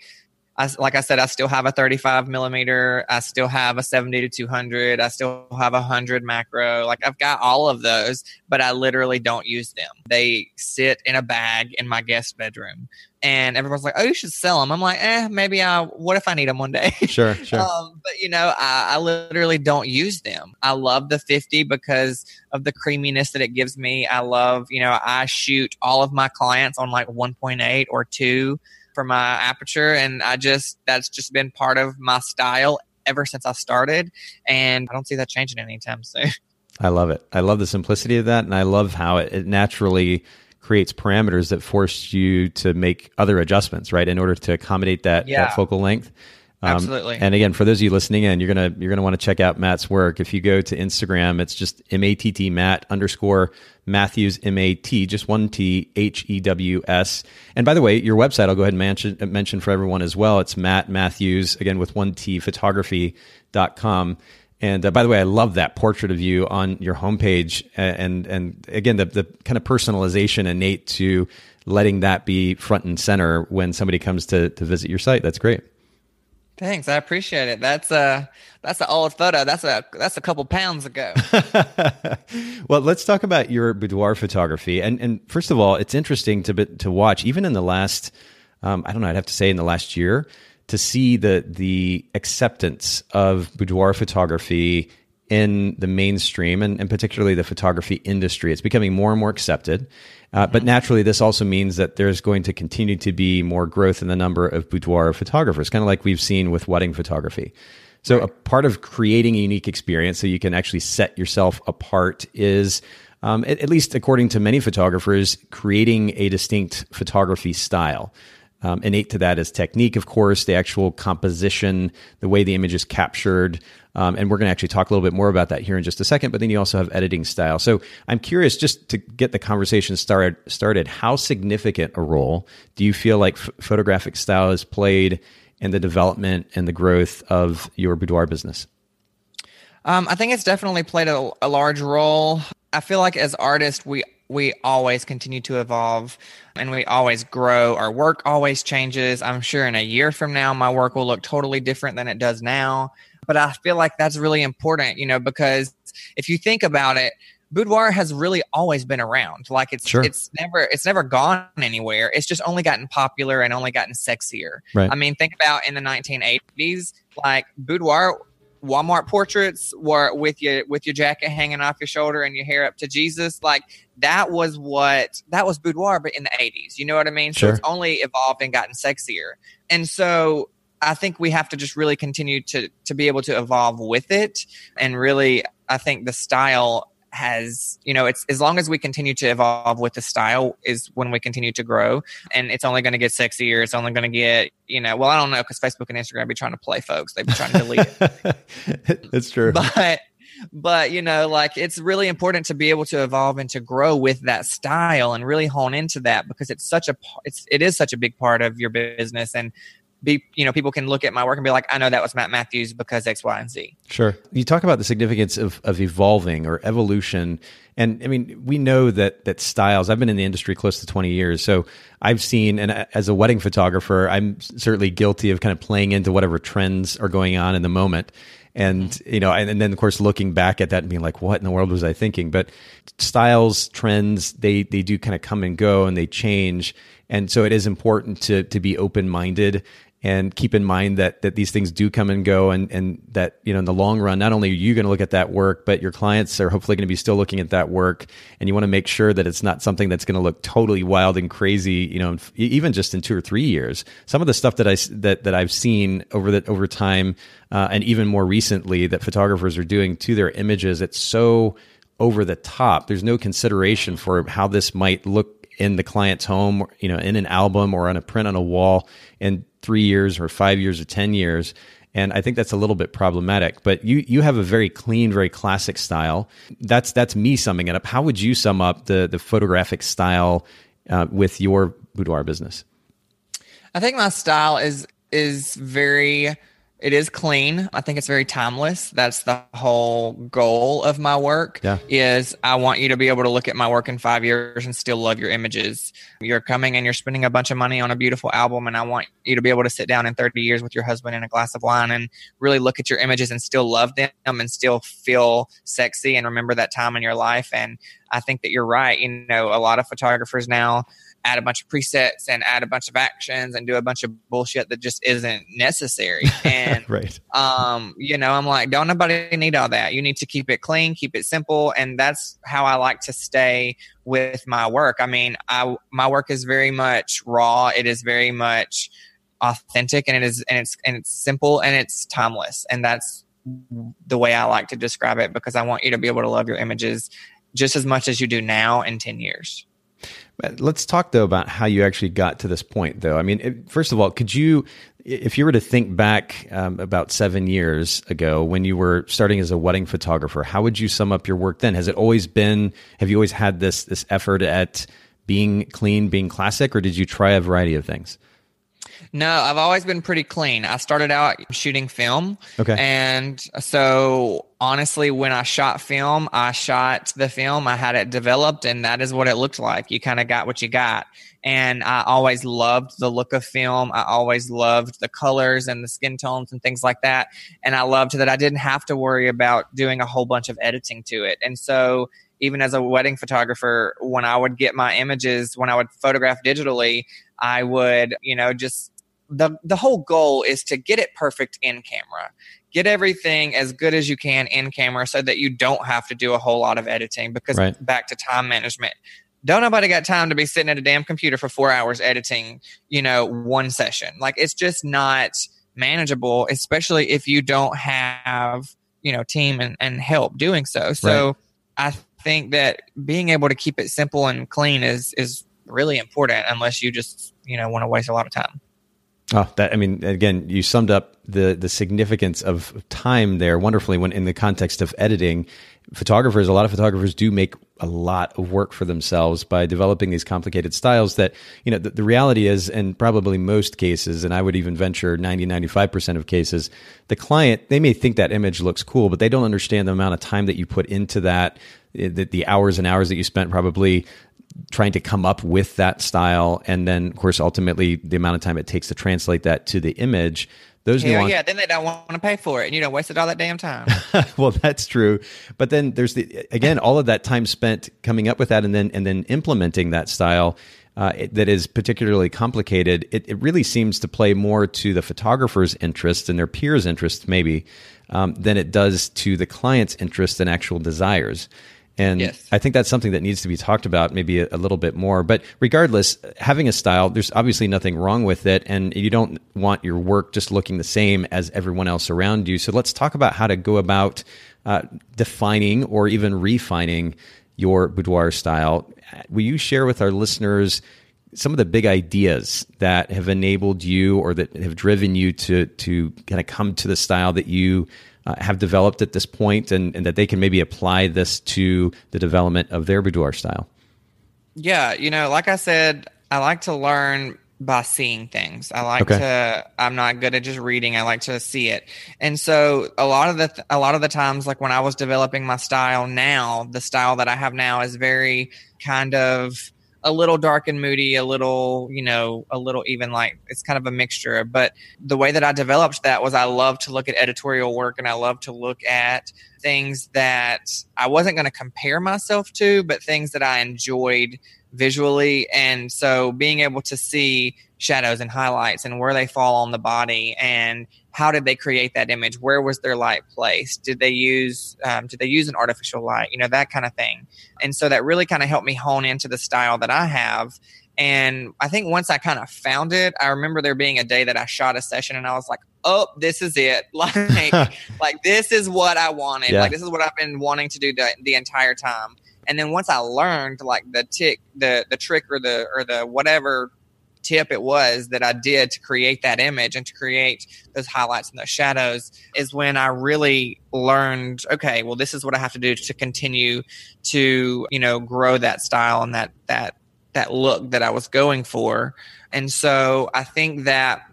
I, like I said, I still have a 35 millimeter. I still have a 70 to 200. I still have a 100 macro. Like I've got all of those, but I literally don't use them. They sit in a bag in my guest bedroom. And everyone's like, "Oh, you should sell them." I'm like, "Eh, maybe I. What if I need them one day?" [laughs] Sure, sure. um, but you know, I, I literally don't use them. I love the 50 because of the creaminess that it gives me. I love, you know, I shoot all of my clients on like 1.8 or two for my aperture and I just that's just been part of my style ever since I started and I don't see that changing anytime soon. [laughs] I love it. I love the simplicity of that and I love how it, it naturally creates parameters that force you to make other adjustments, right, in order to accommodate that, yeah. that focal length. Um, Absolutely. And again, for those of you listening in, you're gonna you're gonna want to check out Matt's work. If you go to Instagram, it's just M A T T Matt underscore Matthews M A T just one T H E W S. And by the way, your website I'll go ahead and mention mention for everyone as well. It's Matt Matthews again with one T photography.com. And uh, by the way, I love that portrait of you on your homepage. And and again, the the kind of personalization innate to letting that be front and center when somebody comes to to visit your site. That's great. Thanks, I appreciate it. That's a that's an old photo. That's a that's a couple pounds ago. [laughs] well, let's talk about your boudoir photography. And and first of all, it's interesting to to watch, even in the last, um, I don't know, I'd have to say in the last year, to see the the acceptance of boudoir photography in the mainstream and, and particularly the photography industry. It's becoming more and more accepted. Uh, but naturally, this also means that there's going to continue to be more growth in the number of boudoir photographers, kind of like we've seen with wedding photography. So, right. a part of creating a unique experience so you can actually set yourself apart is, um, at, at, least according to many photographers, creating a distinct photography style. Um, innate to that is technique, of course, the actual composition, the way the image is captured, um, and we're going to actually talk a little bit more about that here in just a second. But then you also have editing style. So I'm curious, just to get the conversation started, started how significant a role do you feel like f- photographic style has played in the development and the growth of your boudoir business? Um, I think it's definitely played a, a large role. I feel like as artists, we we always continue to evolve and we always grow. Our work always changes. I'm sure in a year from now, my work will look totally different than it does now. But I feel like that's really important, you know, because if you think about it, boudoir has really always been around. Like it's sure. it's never it's never gone anywhere. It's just only gotten popular and only gotten sexier. Right. I mean, think about in the 1980s, like boudoir Walmart portraits were with your with your jacket hanging off your shoulder and your hair up to Jesus. Like that was what that was boudoir, but in the 80s. You know what I mean? Sure. So it's only evolved and gotten sexier. And so I think we have to just really continue to to be able to evolve with it, and really, I think the style has you know it's as long as we continue to evolve with the style is when we continue to grow. And it's only going to get sexier. It's only going to get you know well i don't know because facebook and instagram be trying to play folks. They've been trying to delete it. [laughs] That's true. But but you know, like it's really important to be able to evolve and to grow with that style and really hone into that because it's such a it's it is such a big part of your business. And be you know people can look at my work and be like i know that was matt matthews because x y and z. Sure. You talk about the significance of, of evolving or evolution. And i mean we know that that styles i've been in the industry close to 20 years. So i've seen and as a wedding photographer i'm certainly guilty of kind of playing into whatever trends are going on in the moment. And mm-hmm. you know and, and, then of course looking back at that and being like what in the world was i thinking? But styles trends they they do kind of come and go and they change. And so it is important to to be open minded and keep in mind that that these things do come and go and and that you know in the long run not only are you going to look at that work but your clients are hopefully going to be still looking at that work. And you want to make sure that it's not something that's going to look totally wild and crazy you know even just in 2 or 3 years. Some of the stuff that I that that I've seen over that over time uh, and even more recently that photographers are doing to their images it's so over the top. There's no consideration for how this might look in the client's home you know in an album or on a print on a wall. And three years or five years or 10 years. And I think that's a little bit problematic. But you, you have a very clean, very classic style. That's, that's me summing it up. How would you sum up the, the photographic style uh, with your boudoir business? I think my style is, is very it is clean. I think it's very timeless. That's the whole goal of my work. Yeah. Is I want you to be able to look at my work in five years and still love your images. You're coming and you're spending a bunch of money on a beautiful album, and I want you to be able to sit down in 30 years with your husband and a glass of wine and really look at your images and still love them and still feel sexy and remember that time in your life. And I think that you're right. You know, a lot of photographers now add a bunch of presets and add a bunch of actions and do a bunch of bullshit that just isn't necessary. [laughs] And right. um, you know, I'm like, don't nobody need all that. You need to keep it clean, keep it simple, and that's how I like to stay with my work. I mean, I my work is very much raw. It is very much authentic and it is and it's and it's simple and it's timeless. And that's the way I like to describe it because I want you to be able to love your images just as much as you do now in 10 years. Let's talk though about how you actually got to this point, though. I mean, first of all, could you, if you were to think back um, about seven years ago when you were starting as a wedding photographer, how would you sum up your work then? Has it always been? Have you always had this this effort at being clean, being classic, or did you try a variety of things? No, I've always been pretty clean. I started out shooting film. Okay. And so honestly, when I shot film, I shot the film, I had it developed, and that is what it looked like. You kind of got what you got. And I always loved the look of film. I always loved the colors and the skin tones and things like that. And I loved that I didn't have to worry about doing a whole bunch of editing to it. And so even as a wedding photographer, when I would get my images, when I would photograph digitally, I would, you know, just the the whole goal is to get it perfect in camera. Get everything as good as you can in camera so that you don't have to do a whole lot of editing because right. back to time management. Don't nobody got time to be sitting at a damn computer for 4 hours editing, you know, one session. Like it's just not manageable, especially if you don't have, you know, team and, and help doing so. So right. I think that being able to keep it simple and clean is is really important unless you just, you know, want to waste a lot of time. Oh, that I mean, again, you summed up the the significance of time there wonderfully. When in the context of editing, photographers, a lot of photographers do make a lot of work for themselves by developing these complicated styles. That you know, the, the reality is, and probably most cases, and I would even venture 90, 95 percent of cases, the client they may think that image looks cool, but they don't understand the amount of time that you put into that eh, the, the hours and hours that you spent probably trying to come up with that style. And then of course ultimately the amount of time it takes to translate that to the image those Hell nuance- yeah then they don't want to pay for it and you know wasted all that damn time. [laughs] Well that's true. But then there's the again all of that time spent coming up with that and then and then implementing that style uh, it, that is particularly complicated it, it really seems to play more to the photographer's interest and their peers interest maybe um, than it does to the client's interest and actual desires and yes. I think that's something that needs to be talked about maybe a, a, little bit more. But regardless, having a style, there's obviously nothing wrong with it. And you don't want your work just looking the same as everyone else around you. So let's talk about how to go about uh, defining or even refining your boudoir style. Will you share with our listeners some of the big ideas that have enabled you or that have driven you to, to kind of come to the style that you uh, have developed at this point and, and that they can maybe apply this to the development of their boudoir style? Yeah, you know, like I said, I like to learn by seeing things. I like okay. to I'm not good at just reading. I like to see it. And so a lot of the a lot of the times like when I was developing my style now, the style that I have now is very kind of a little dark and moody, a little, you know, a little even like it's kind of a mixture. But the way that I developed that was I love to look at editorial work and I love to look at things that I wasn't going to compare myself to, but things that I enjoyed visually. And so being able to see shadows and highlights and where they fall on the body and how did they create that image? Where was their light placed? Did they use um, did they use an artificial light? You know that kind of thing. And so that really kind of helped me hone into the style that i have. And i think once i kind of found it i remember there being a day that i shot a session and i was like oh this is it. [laughs] Like [laughs] like this is what i wanted. Yeah. like this is what i've been wanting to do the, the entire time and then once I learned like the tick, the the trick or the or the whatever tip it was that I did to create that image and to create those highlights and those shadows is when I really learned, okay, well, this is what I have to do to continue to, you know, grow that style and that, that, that look that I was going for. And so I think that,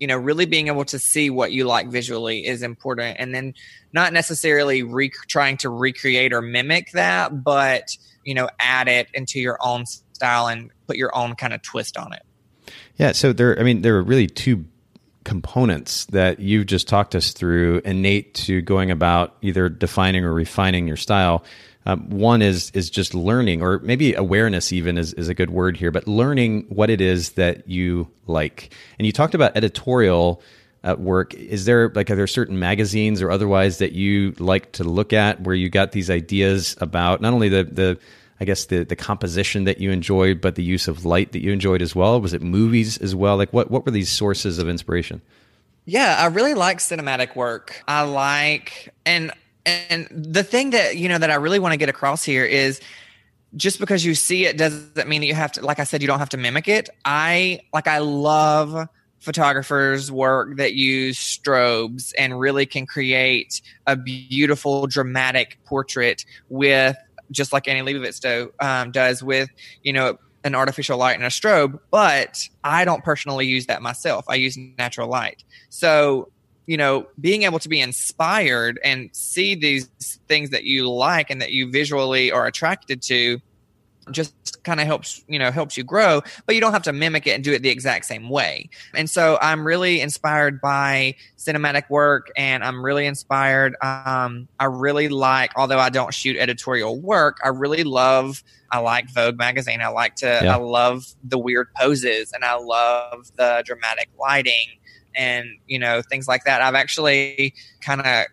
you know, really being able to see what you like visually is important. And then not necessarily re- trying to recreate or mimic that, but you know, add it into your own style and put your own kind of twist on it. Yeah. So there, I mean, there are really two components that you've just talked us through, innate to going about either defining or refining your style. Um, one is is just learning, or maybe awareness. Even is, is a good word here, but learning what it is that you like. And you talked about editorial at work. Is there like are there certain magazines or otherwise that you like to look at where you got these ideas about not only the the I guess the the composition that you enjoyed, but the use of light that you enjoyed as well? Was it movies as well? Like what what were these sources of inspiration? Yeah, I really like cinematic work. I like and and the thing that you know that I really want to get across here is just because you see it doesn't mean that you have to like I said you don't have to mimic it. I like I love photographers work that use strobes and really can create a beautiful dramatic portrait with just like Annie Leibovitz um, does with you know an artificial light and a strobe but i don't personally use that myself i use natural light so you know being able to be inspired and see these things that you like and that you visually are attracted to just kind of helps you know helps you grow but you don't have to mimic it and do it the exact same way. And so i'm really inspired by cinematic work and i'm really inspired um, i really like although i don't shoot editorial work i really love i like vogue magazine. I like to yeah. i love the weird poses and i love the dramatic lighting and you know things like that i've actually kind of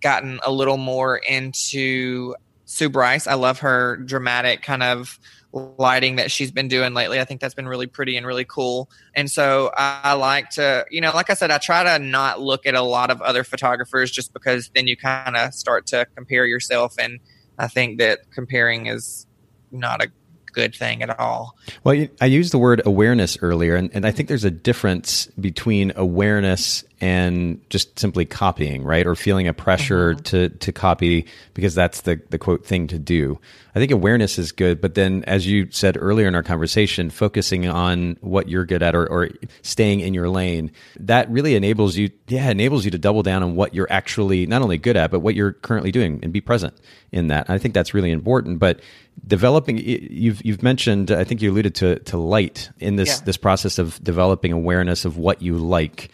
gotten a little more into Sue Bryce. I love her dramatic kind of lighting that she's been doing lately. I think that's been really pretty and really cool. And so I like to, you know, like I said, I try to not look at a lot of other photographers just because then you kind of start to compare yourself. And I think that comparing is not a good thing at all. Well, I used the word awareness earlier, and, and I think there's a difference between awareness and just simply copying, right? Or feeling a pressure mm-hmm. to to copy because that's the the quote thing to do. I think awareness is good, but then as you said earlier in our conversation, focusing on what you're good at or, or staying in your lane, that really enables you yeah, enables you to double down on what you're actually not only good at, but what you're currently doing and be present in that. I think that's really important. But developing you've you've mentioned I think you alluded to to light in this yeah. this process of developing awareness of what you like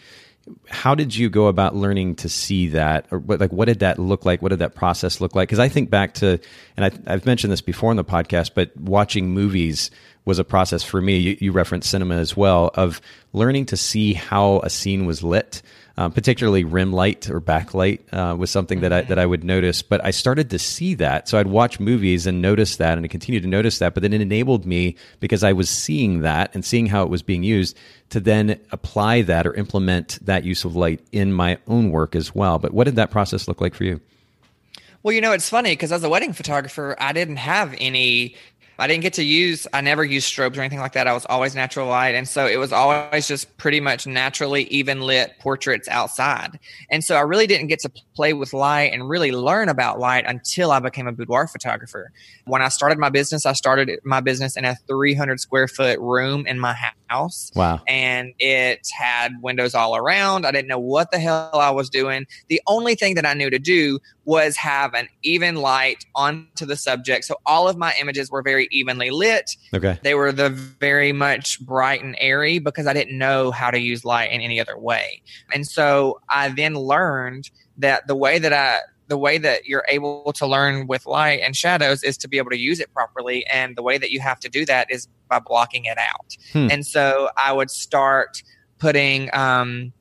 how did you go about learning to see that? Or what, like what did that look like? What did that process look like? Because i think back to and I, have mentioned this before in the podcast but watching movies was a process for me you, you referenced cinema as well of learning to see how a scene was lit um, particularly rim light or backlight uh, was something that I, that I would notice. But I started to see that. So I'd watch movies and notice that and I continued to notice that. But then it enabled me because I was seeing that and seeing how it was being used to then apply that or implement that use of light in my own work as well. But what did that process look like for you? Well, you know, it's funny because as a wedding photographer, I didn't have any I didn't get to use, I never used strobes or anything like that. I was always natural light. And so it was always just pretty much naturally even lit portraits outside. And so I really didn't get to play with light and really learn about light until I became a boudoir photographer. When I started my business, I started my business in a 300 square foot room in my house. Wow. And it had windows all around. I didn't know what the hell I was doing. The only thing that I knew to do was have an even light onto the subject. So all of my images were very evenly lit. Okay. They were the very much bright and airy because I didn't know how to use light in any other way. And so I then learned that the way that I the way that you're able to learn with light and shadows is to be able to use it properly and the way that you have to do that is by blocking it out. Hmm. And so I would start putting um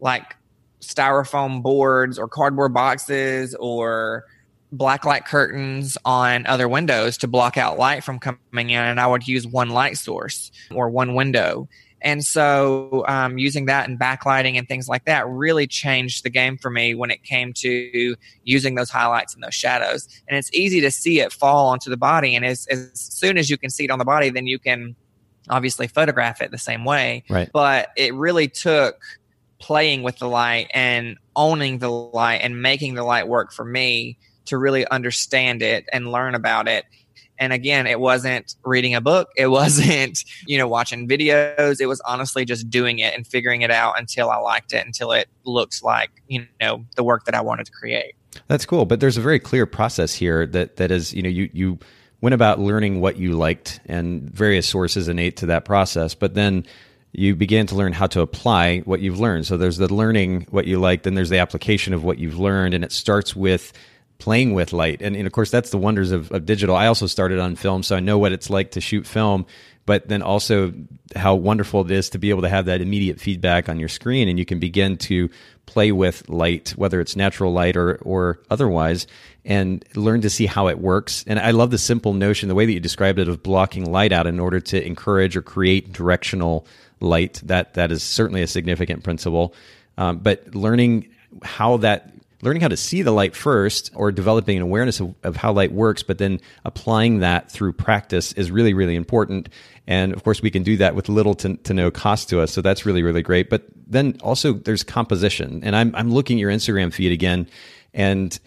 like styrofoam boards or cardboard boxes or black light curtains on other windows to block out light from coming in and i would use one light source or one window. And so um, using that and backlighting and things like that really changed the game for me when it came to using those highlights and those shadows. And it's easy to see it fall onto the body and as, as soon as you can see it on the body then you can obviously photograph it the same way. Right. But it really took playing with the light and owning the light and making the light work for me to really understand it and learn about it. And again, it wasn't reading a book. It [laughs] wasn't, you know, watching videos. It was honestly just doing it and figuring it out until I liked it, until it looks like, you know, the work that I wanted to create. That's cool. But there's a very clear process here that, that is, you know, you, you went about learning what you liked and various sources innate to that process. But then you began to learn how to apply what you've learned. So there's the learning what you like, then there's the application of what you've learned, and it starts with playing with light. And, and of course, that's the wonders of, of digital. I also started on film, so I know what it's like to shoot film, but then also how wonderful it is to be able to have that immediate feedback on your screen, and you can begin to play with light, whether it's natural light or or otherwise, and learn to see how it works. And I love the simple notion, the way that you described it, of blocking light out in order to encourage or create directional light. That that is certainly a significant principle. Um, but learning how that learning how to see the light first or developing an awareness of, of, how light works but then applying that through practice is really really important. And of course we can do that with little to, to no cost to us. So that's really really great. But then also there's composition. And i'm, I'm looking at your instagram feed again and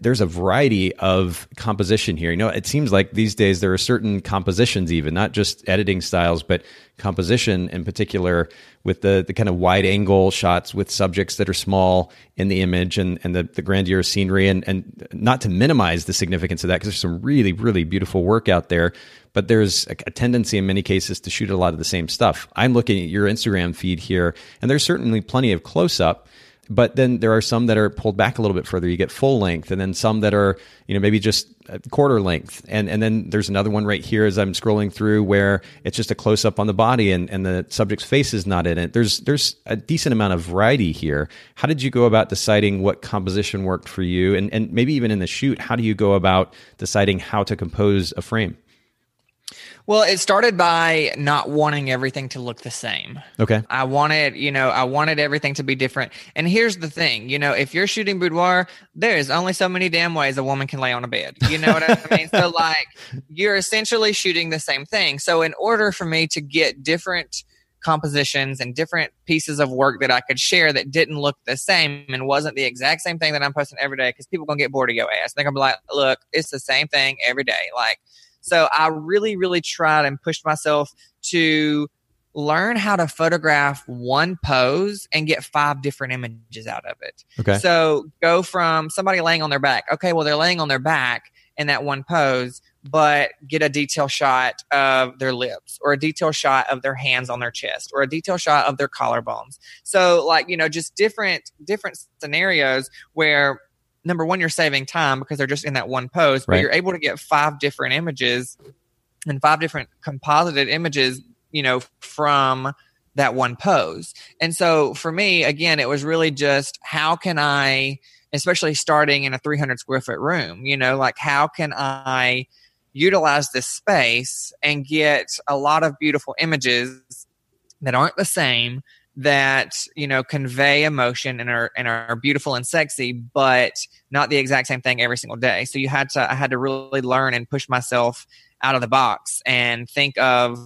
there's a variety of composition here. You know, it seems like these days there are certain compositions, even not just editing styles, but composition in particular, with the the kind of wide angle shots with subjects that are small in the image and and the, the grandeur scenery, and and not to minimize the significance of that because there's some really really beautiful work out there, but there's a, a tendency in many cases to shoot a lot of the same stuff. I'm looking at your Instagram feed here, and there's certainly plenty of close up but then there are some that are pulled back a little bit further. You get full length, and then some that are you know maybe just quarter length, and and then there's another one right here as I'm scrolling through where it's just a close up on the body, and and the subject's face is not in it. There's there's a decent amount of variety here. How did you go about deciding what composition worked for you, and and maybe even in the shoot, how do you go about deciding how to compose a frame? Well, it started by not wanting everything to look the same. Okay. I wanted, you know, I wanted everything to be different. And here's the thing, you know, if you're shooting boudoir, there is only so many damn ways a woman can lay on a bed. You know what I [laughs] mean? So like you're essentially shooting the same thing. So in order for me to get different compositions and different pieces of work that I could share that didn't look the same and wasn't the exact same thing that I'm posting every day because people gonna get bored of your ass. They're gonna be like, look, it's the same thing every day. Like so I really, really tried and pushed myself to learn how to photograph one pose and get five different images out of it. Okay. So go from somebody laying on their back. Okay, well, they're laying on their back in that one pose, but get a detail shot of their lips or a detail shot of their hands on their chest or a detail shot of their collarbones. So like, you know, just different different scenarios where number one, you're saving time because they're just in that one pose, but right. you're able to get five different images and five different composited images, you know, from that one pose. And so for me, again, it was really just how can I, especially starting in a 300 square foot room, you know, like how can I utilize this space and get a lot of beautiful images that aren't the same that you know convey emotion and are and are beautiful and sexy, but not the exact same thing every single day. So you had to I had to really learn and push myself out of the box and think of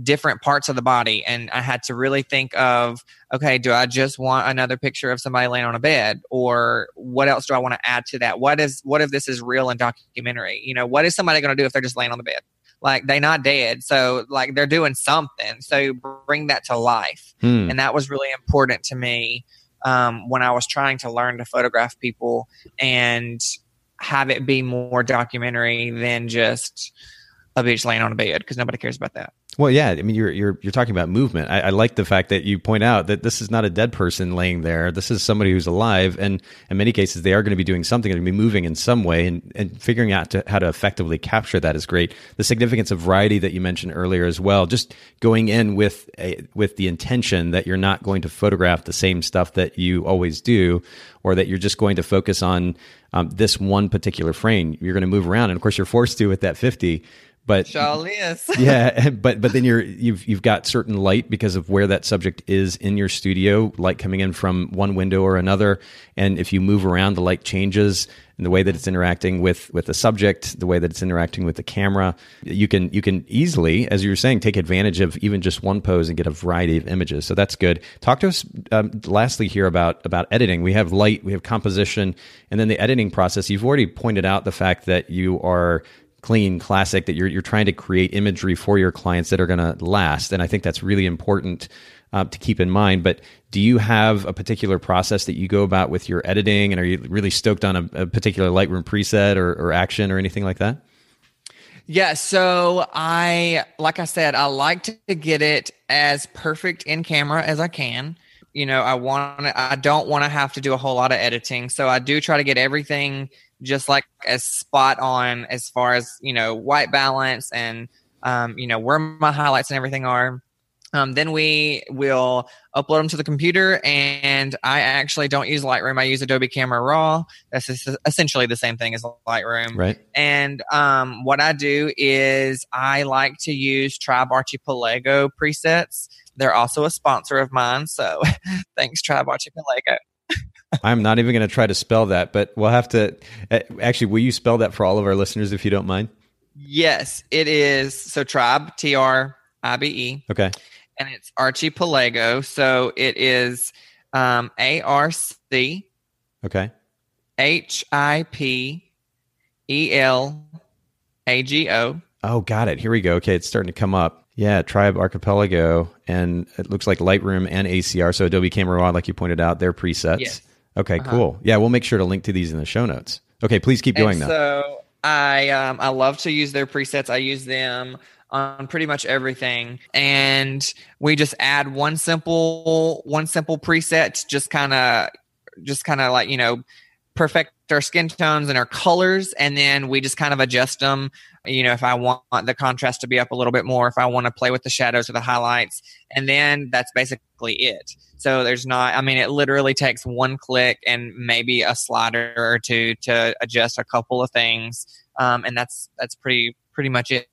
different parts of the body. And i had to really think of okay do i just want another picture of somebody laying on a bed? Or what else do i want to add to that? What is what if this is real and documentary? You know what is somebody going to do if they're just laying on the bed like they're not dead. So like they're doing something. So bring that to life. Hmm. and that was really important to me um, when i was trying to learn to photograph people and have it be more documentary than just a bitch laying on a bed because nobody cares about that Well, yeah. I mean, you're you're you're talking about movement. I, I like the fact that you point out that this is not a dead person laying there. This is somebody who's alive, and in many cases, they are going to be doing something. Going to be moving in some way, and and figuring out to, how to effectively capture that is great. The significance of variety that you mentioned earlier as well. Just going in with a, with the intention that you're not going to photograph the same stuff that you always do, or that you're just going to focus on um, this one particular frame. You're going to move around, and of course, you're forced to with that 50. But is. [laughs] yeah, [laughs] but but then you're you've you've got certain light because of where that subject is in your studio, light coming in from one window or another, and if you move around, the light changes and the way that it's interacting with with the subject, the way that it's interacting with the camera. You can you can easily, as you were saying, take advantage of even just one pose and get a variety of images. So that's good. Talk to us um, lastly here about about editing. We have light, we have composition, and then the editing process. You've already pointed out the fact that you are clean, classic, that you're you're trying to create imagery for your clients that are going to last, and I think that's really important uh, to keep in mind. But do you have a particular process that you go about with your editing, and are you really stoked on a, a particular Lightroom preset or, or action or anything like that? Yeah, so I like I said, I like to get it as perfect in camera as I can. You know, I want I don't want to have to do a whole lot of editing. So I do try to get everything just like as spot on as far as, you know, white balance and um, you know, where my highlights and everything are. Um, then we will upload them to the computer, and I actually don't use Lightroom. I use Adobe Camera Raw. That's essentially the same thing as Lightroom. Right. And um, what I do is I like to use Tribe Archipelago presets. They're also a sponsor of mine, so [laughs] thanks, Tribe Archipelago. I'm not even going to try to spell that, but we'll have to. Uh, actually, will you spell that for all of our listeners if you don't mind? Yes, it is. So Tribe, T R I B E, Okay. and it's Archipelago. So it is um, A R C Okay. H I P E L A G O. Oh, got it. Here we go. Okay, it's starting to come up. Yeah, Tribe Archipelago, and it looks like Lightroom and ACR. So Adobe Camera Raw, like you pointed out, they're presets. Yes. Okay, Uh-huh. cool. Yeah, we'll make sure to link to these in the show notes. Okay, please keep going and. So I um, I love to use their presets. I use them on pretty much everything, and we just add one simple one simple preset, just kind of just kind of like you know perfect our skin tones and our colors, and then we just kind of adjust them. You know, if I want the contrast to be up a little bit more, if I want to play with the shadows or the highlights, and then that's basically it. So there's not, I mean, it literally takes one click and maybe a slider or two to adjust a couple of things. Um, and that's, that's pretty, pretty much it.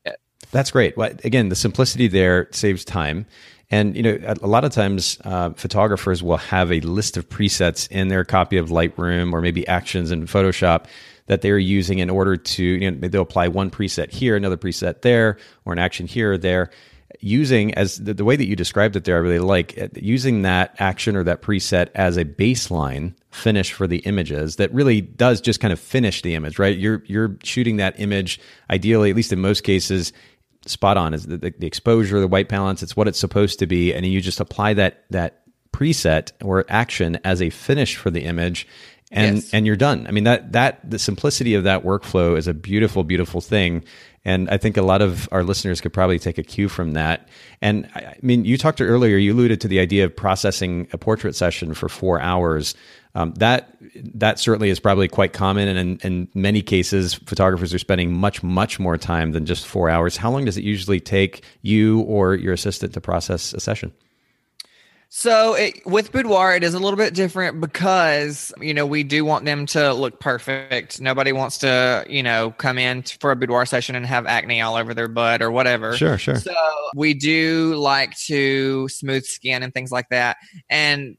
That's great. Well, again, the simplicity there saves time. And you know, a lot of times, uh, photographers will have a list of presets in their copy of Lightroom or maybe actions in Photoshop that they're using in order to. You know, they'll apply one preset here, another preset there, or an action here or there. Using as the, the way that you described it there, I really like uh, using that action or that preset as a baseline finish for the images that really does just kind of finish the image, right? You're you're shooting that image ideally, at least in most cases, spot on is the, the, the exposure, the white balance. It's what it's supposed to be, and you just apply that that preset or action as a finish for the image, and Yes. and you're done. I mean that that the simplicity of that workflow is a beautiful, beautiful thing. And I think a lot of our listeners could probably take a cue from that. And I I mean, you talked earlier, you alluded to the idea of processing a portrait session for four hours. Um, that that certainly is probably quite common, and in, in many cases, photographers are spending much much more time than just four hours. How long does it usually take you or your assistant to process a session? So it, with boudoir, it is a little bit different because you know we do want them to look perfect. Nobody wants to you know come in for a boudoir session and have acne all over their butt or whatever. Sure, sure. So we do like to smooth skin and things like that. And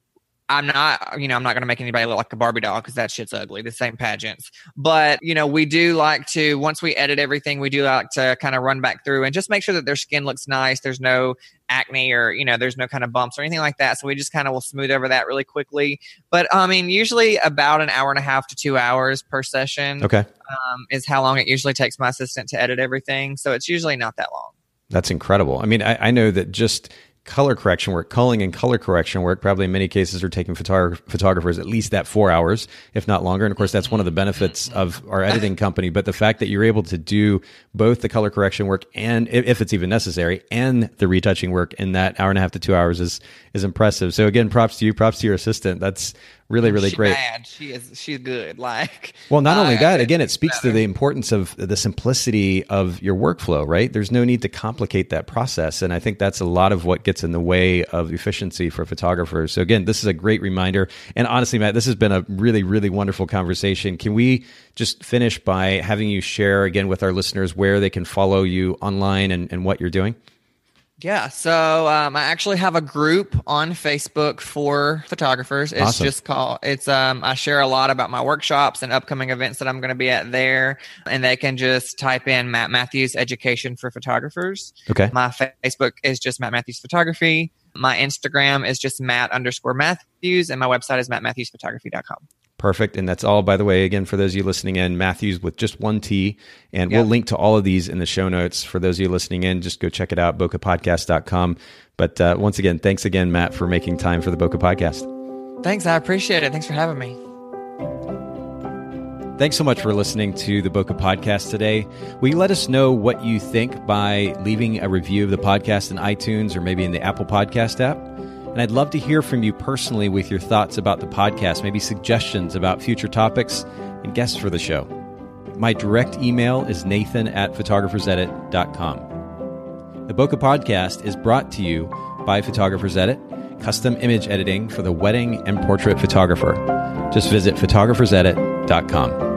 I'm not, you know, I'm not going to make anybody look like a Barbie doll because that shit's ugly. The same pageants, but you know, we do like to once we edit everything, we do like to kind of run back through and just make sure that their skin looks nice. There's no acne or you know, there's no kind of bumps or anything like that. So we just kind of will smooth over that really quickly. But I mean, usually about an hour and a half to two hours per session. Okay, um, is how long it usually takes my assistant to edit everything. So it's usually not that long. That's incredible. I mean, I, I know that just color correction work, culling and color correction work, probably in many cases are taking photog- photographers at least that four hours, if not longer. And of course, that's one of the benefits of our editing company. But the fact that you're able to do both the color correction work and, if it's even necessary, and the retouching work in that hour and a half to two hours is is impressive. So again, props to you, props to your assistant. That's really really she great bad. she is she's good like well not only that again it speaks better. to the importance of the simplicity of your workflow right there's no need to complicate that process and i think that's a lot of what gets in the way of efficiency for photographers so again this is a great reminder and honestly matt this has been a really really wonderful conversation can we just finish by having you share again with our listeners where they can follow you online and, and what you're doing yeah, so um, I actually have a group on Facebook for photographers. It's awesome. just called. It's um, I share a lot about my workshops and upcoming events that I'm going to be at there, and they can just type in Matt Mathews Education for Photographers. Okay. My Facebook is just Matt Mathews Photography. My Instagram is just Matt underscore Mathews, and my website is mattmathewsphotography.com. Perfect. And that's all, by the way, again, for those of you listening in, Mathews with just one T. And we'll link to all of these in the show notes. For those of you listening in, just go check it out, bokehpodcast.com. But uh, once again, thanks again, Matt, for making time for the Bokeh Podcast. Thanks. I appreciate it. Thanks for having me. Thanks so much for listening to the Bokeh Podcast today. Will you let us know what you think by leaving a review of the podcast in iTunes or maybe in the Apple Podcast app? And I'd love to hear from you personally with your thoughts about the podcast, maybe suggestions about future topics and guests for the show. My direct email is nathan at photographersedit.com. The Bokeh Podcast is brought to you by Photographers Edit, custom image editing for the wedding and portrait photographer. Just visit photographersedit.com.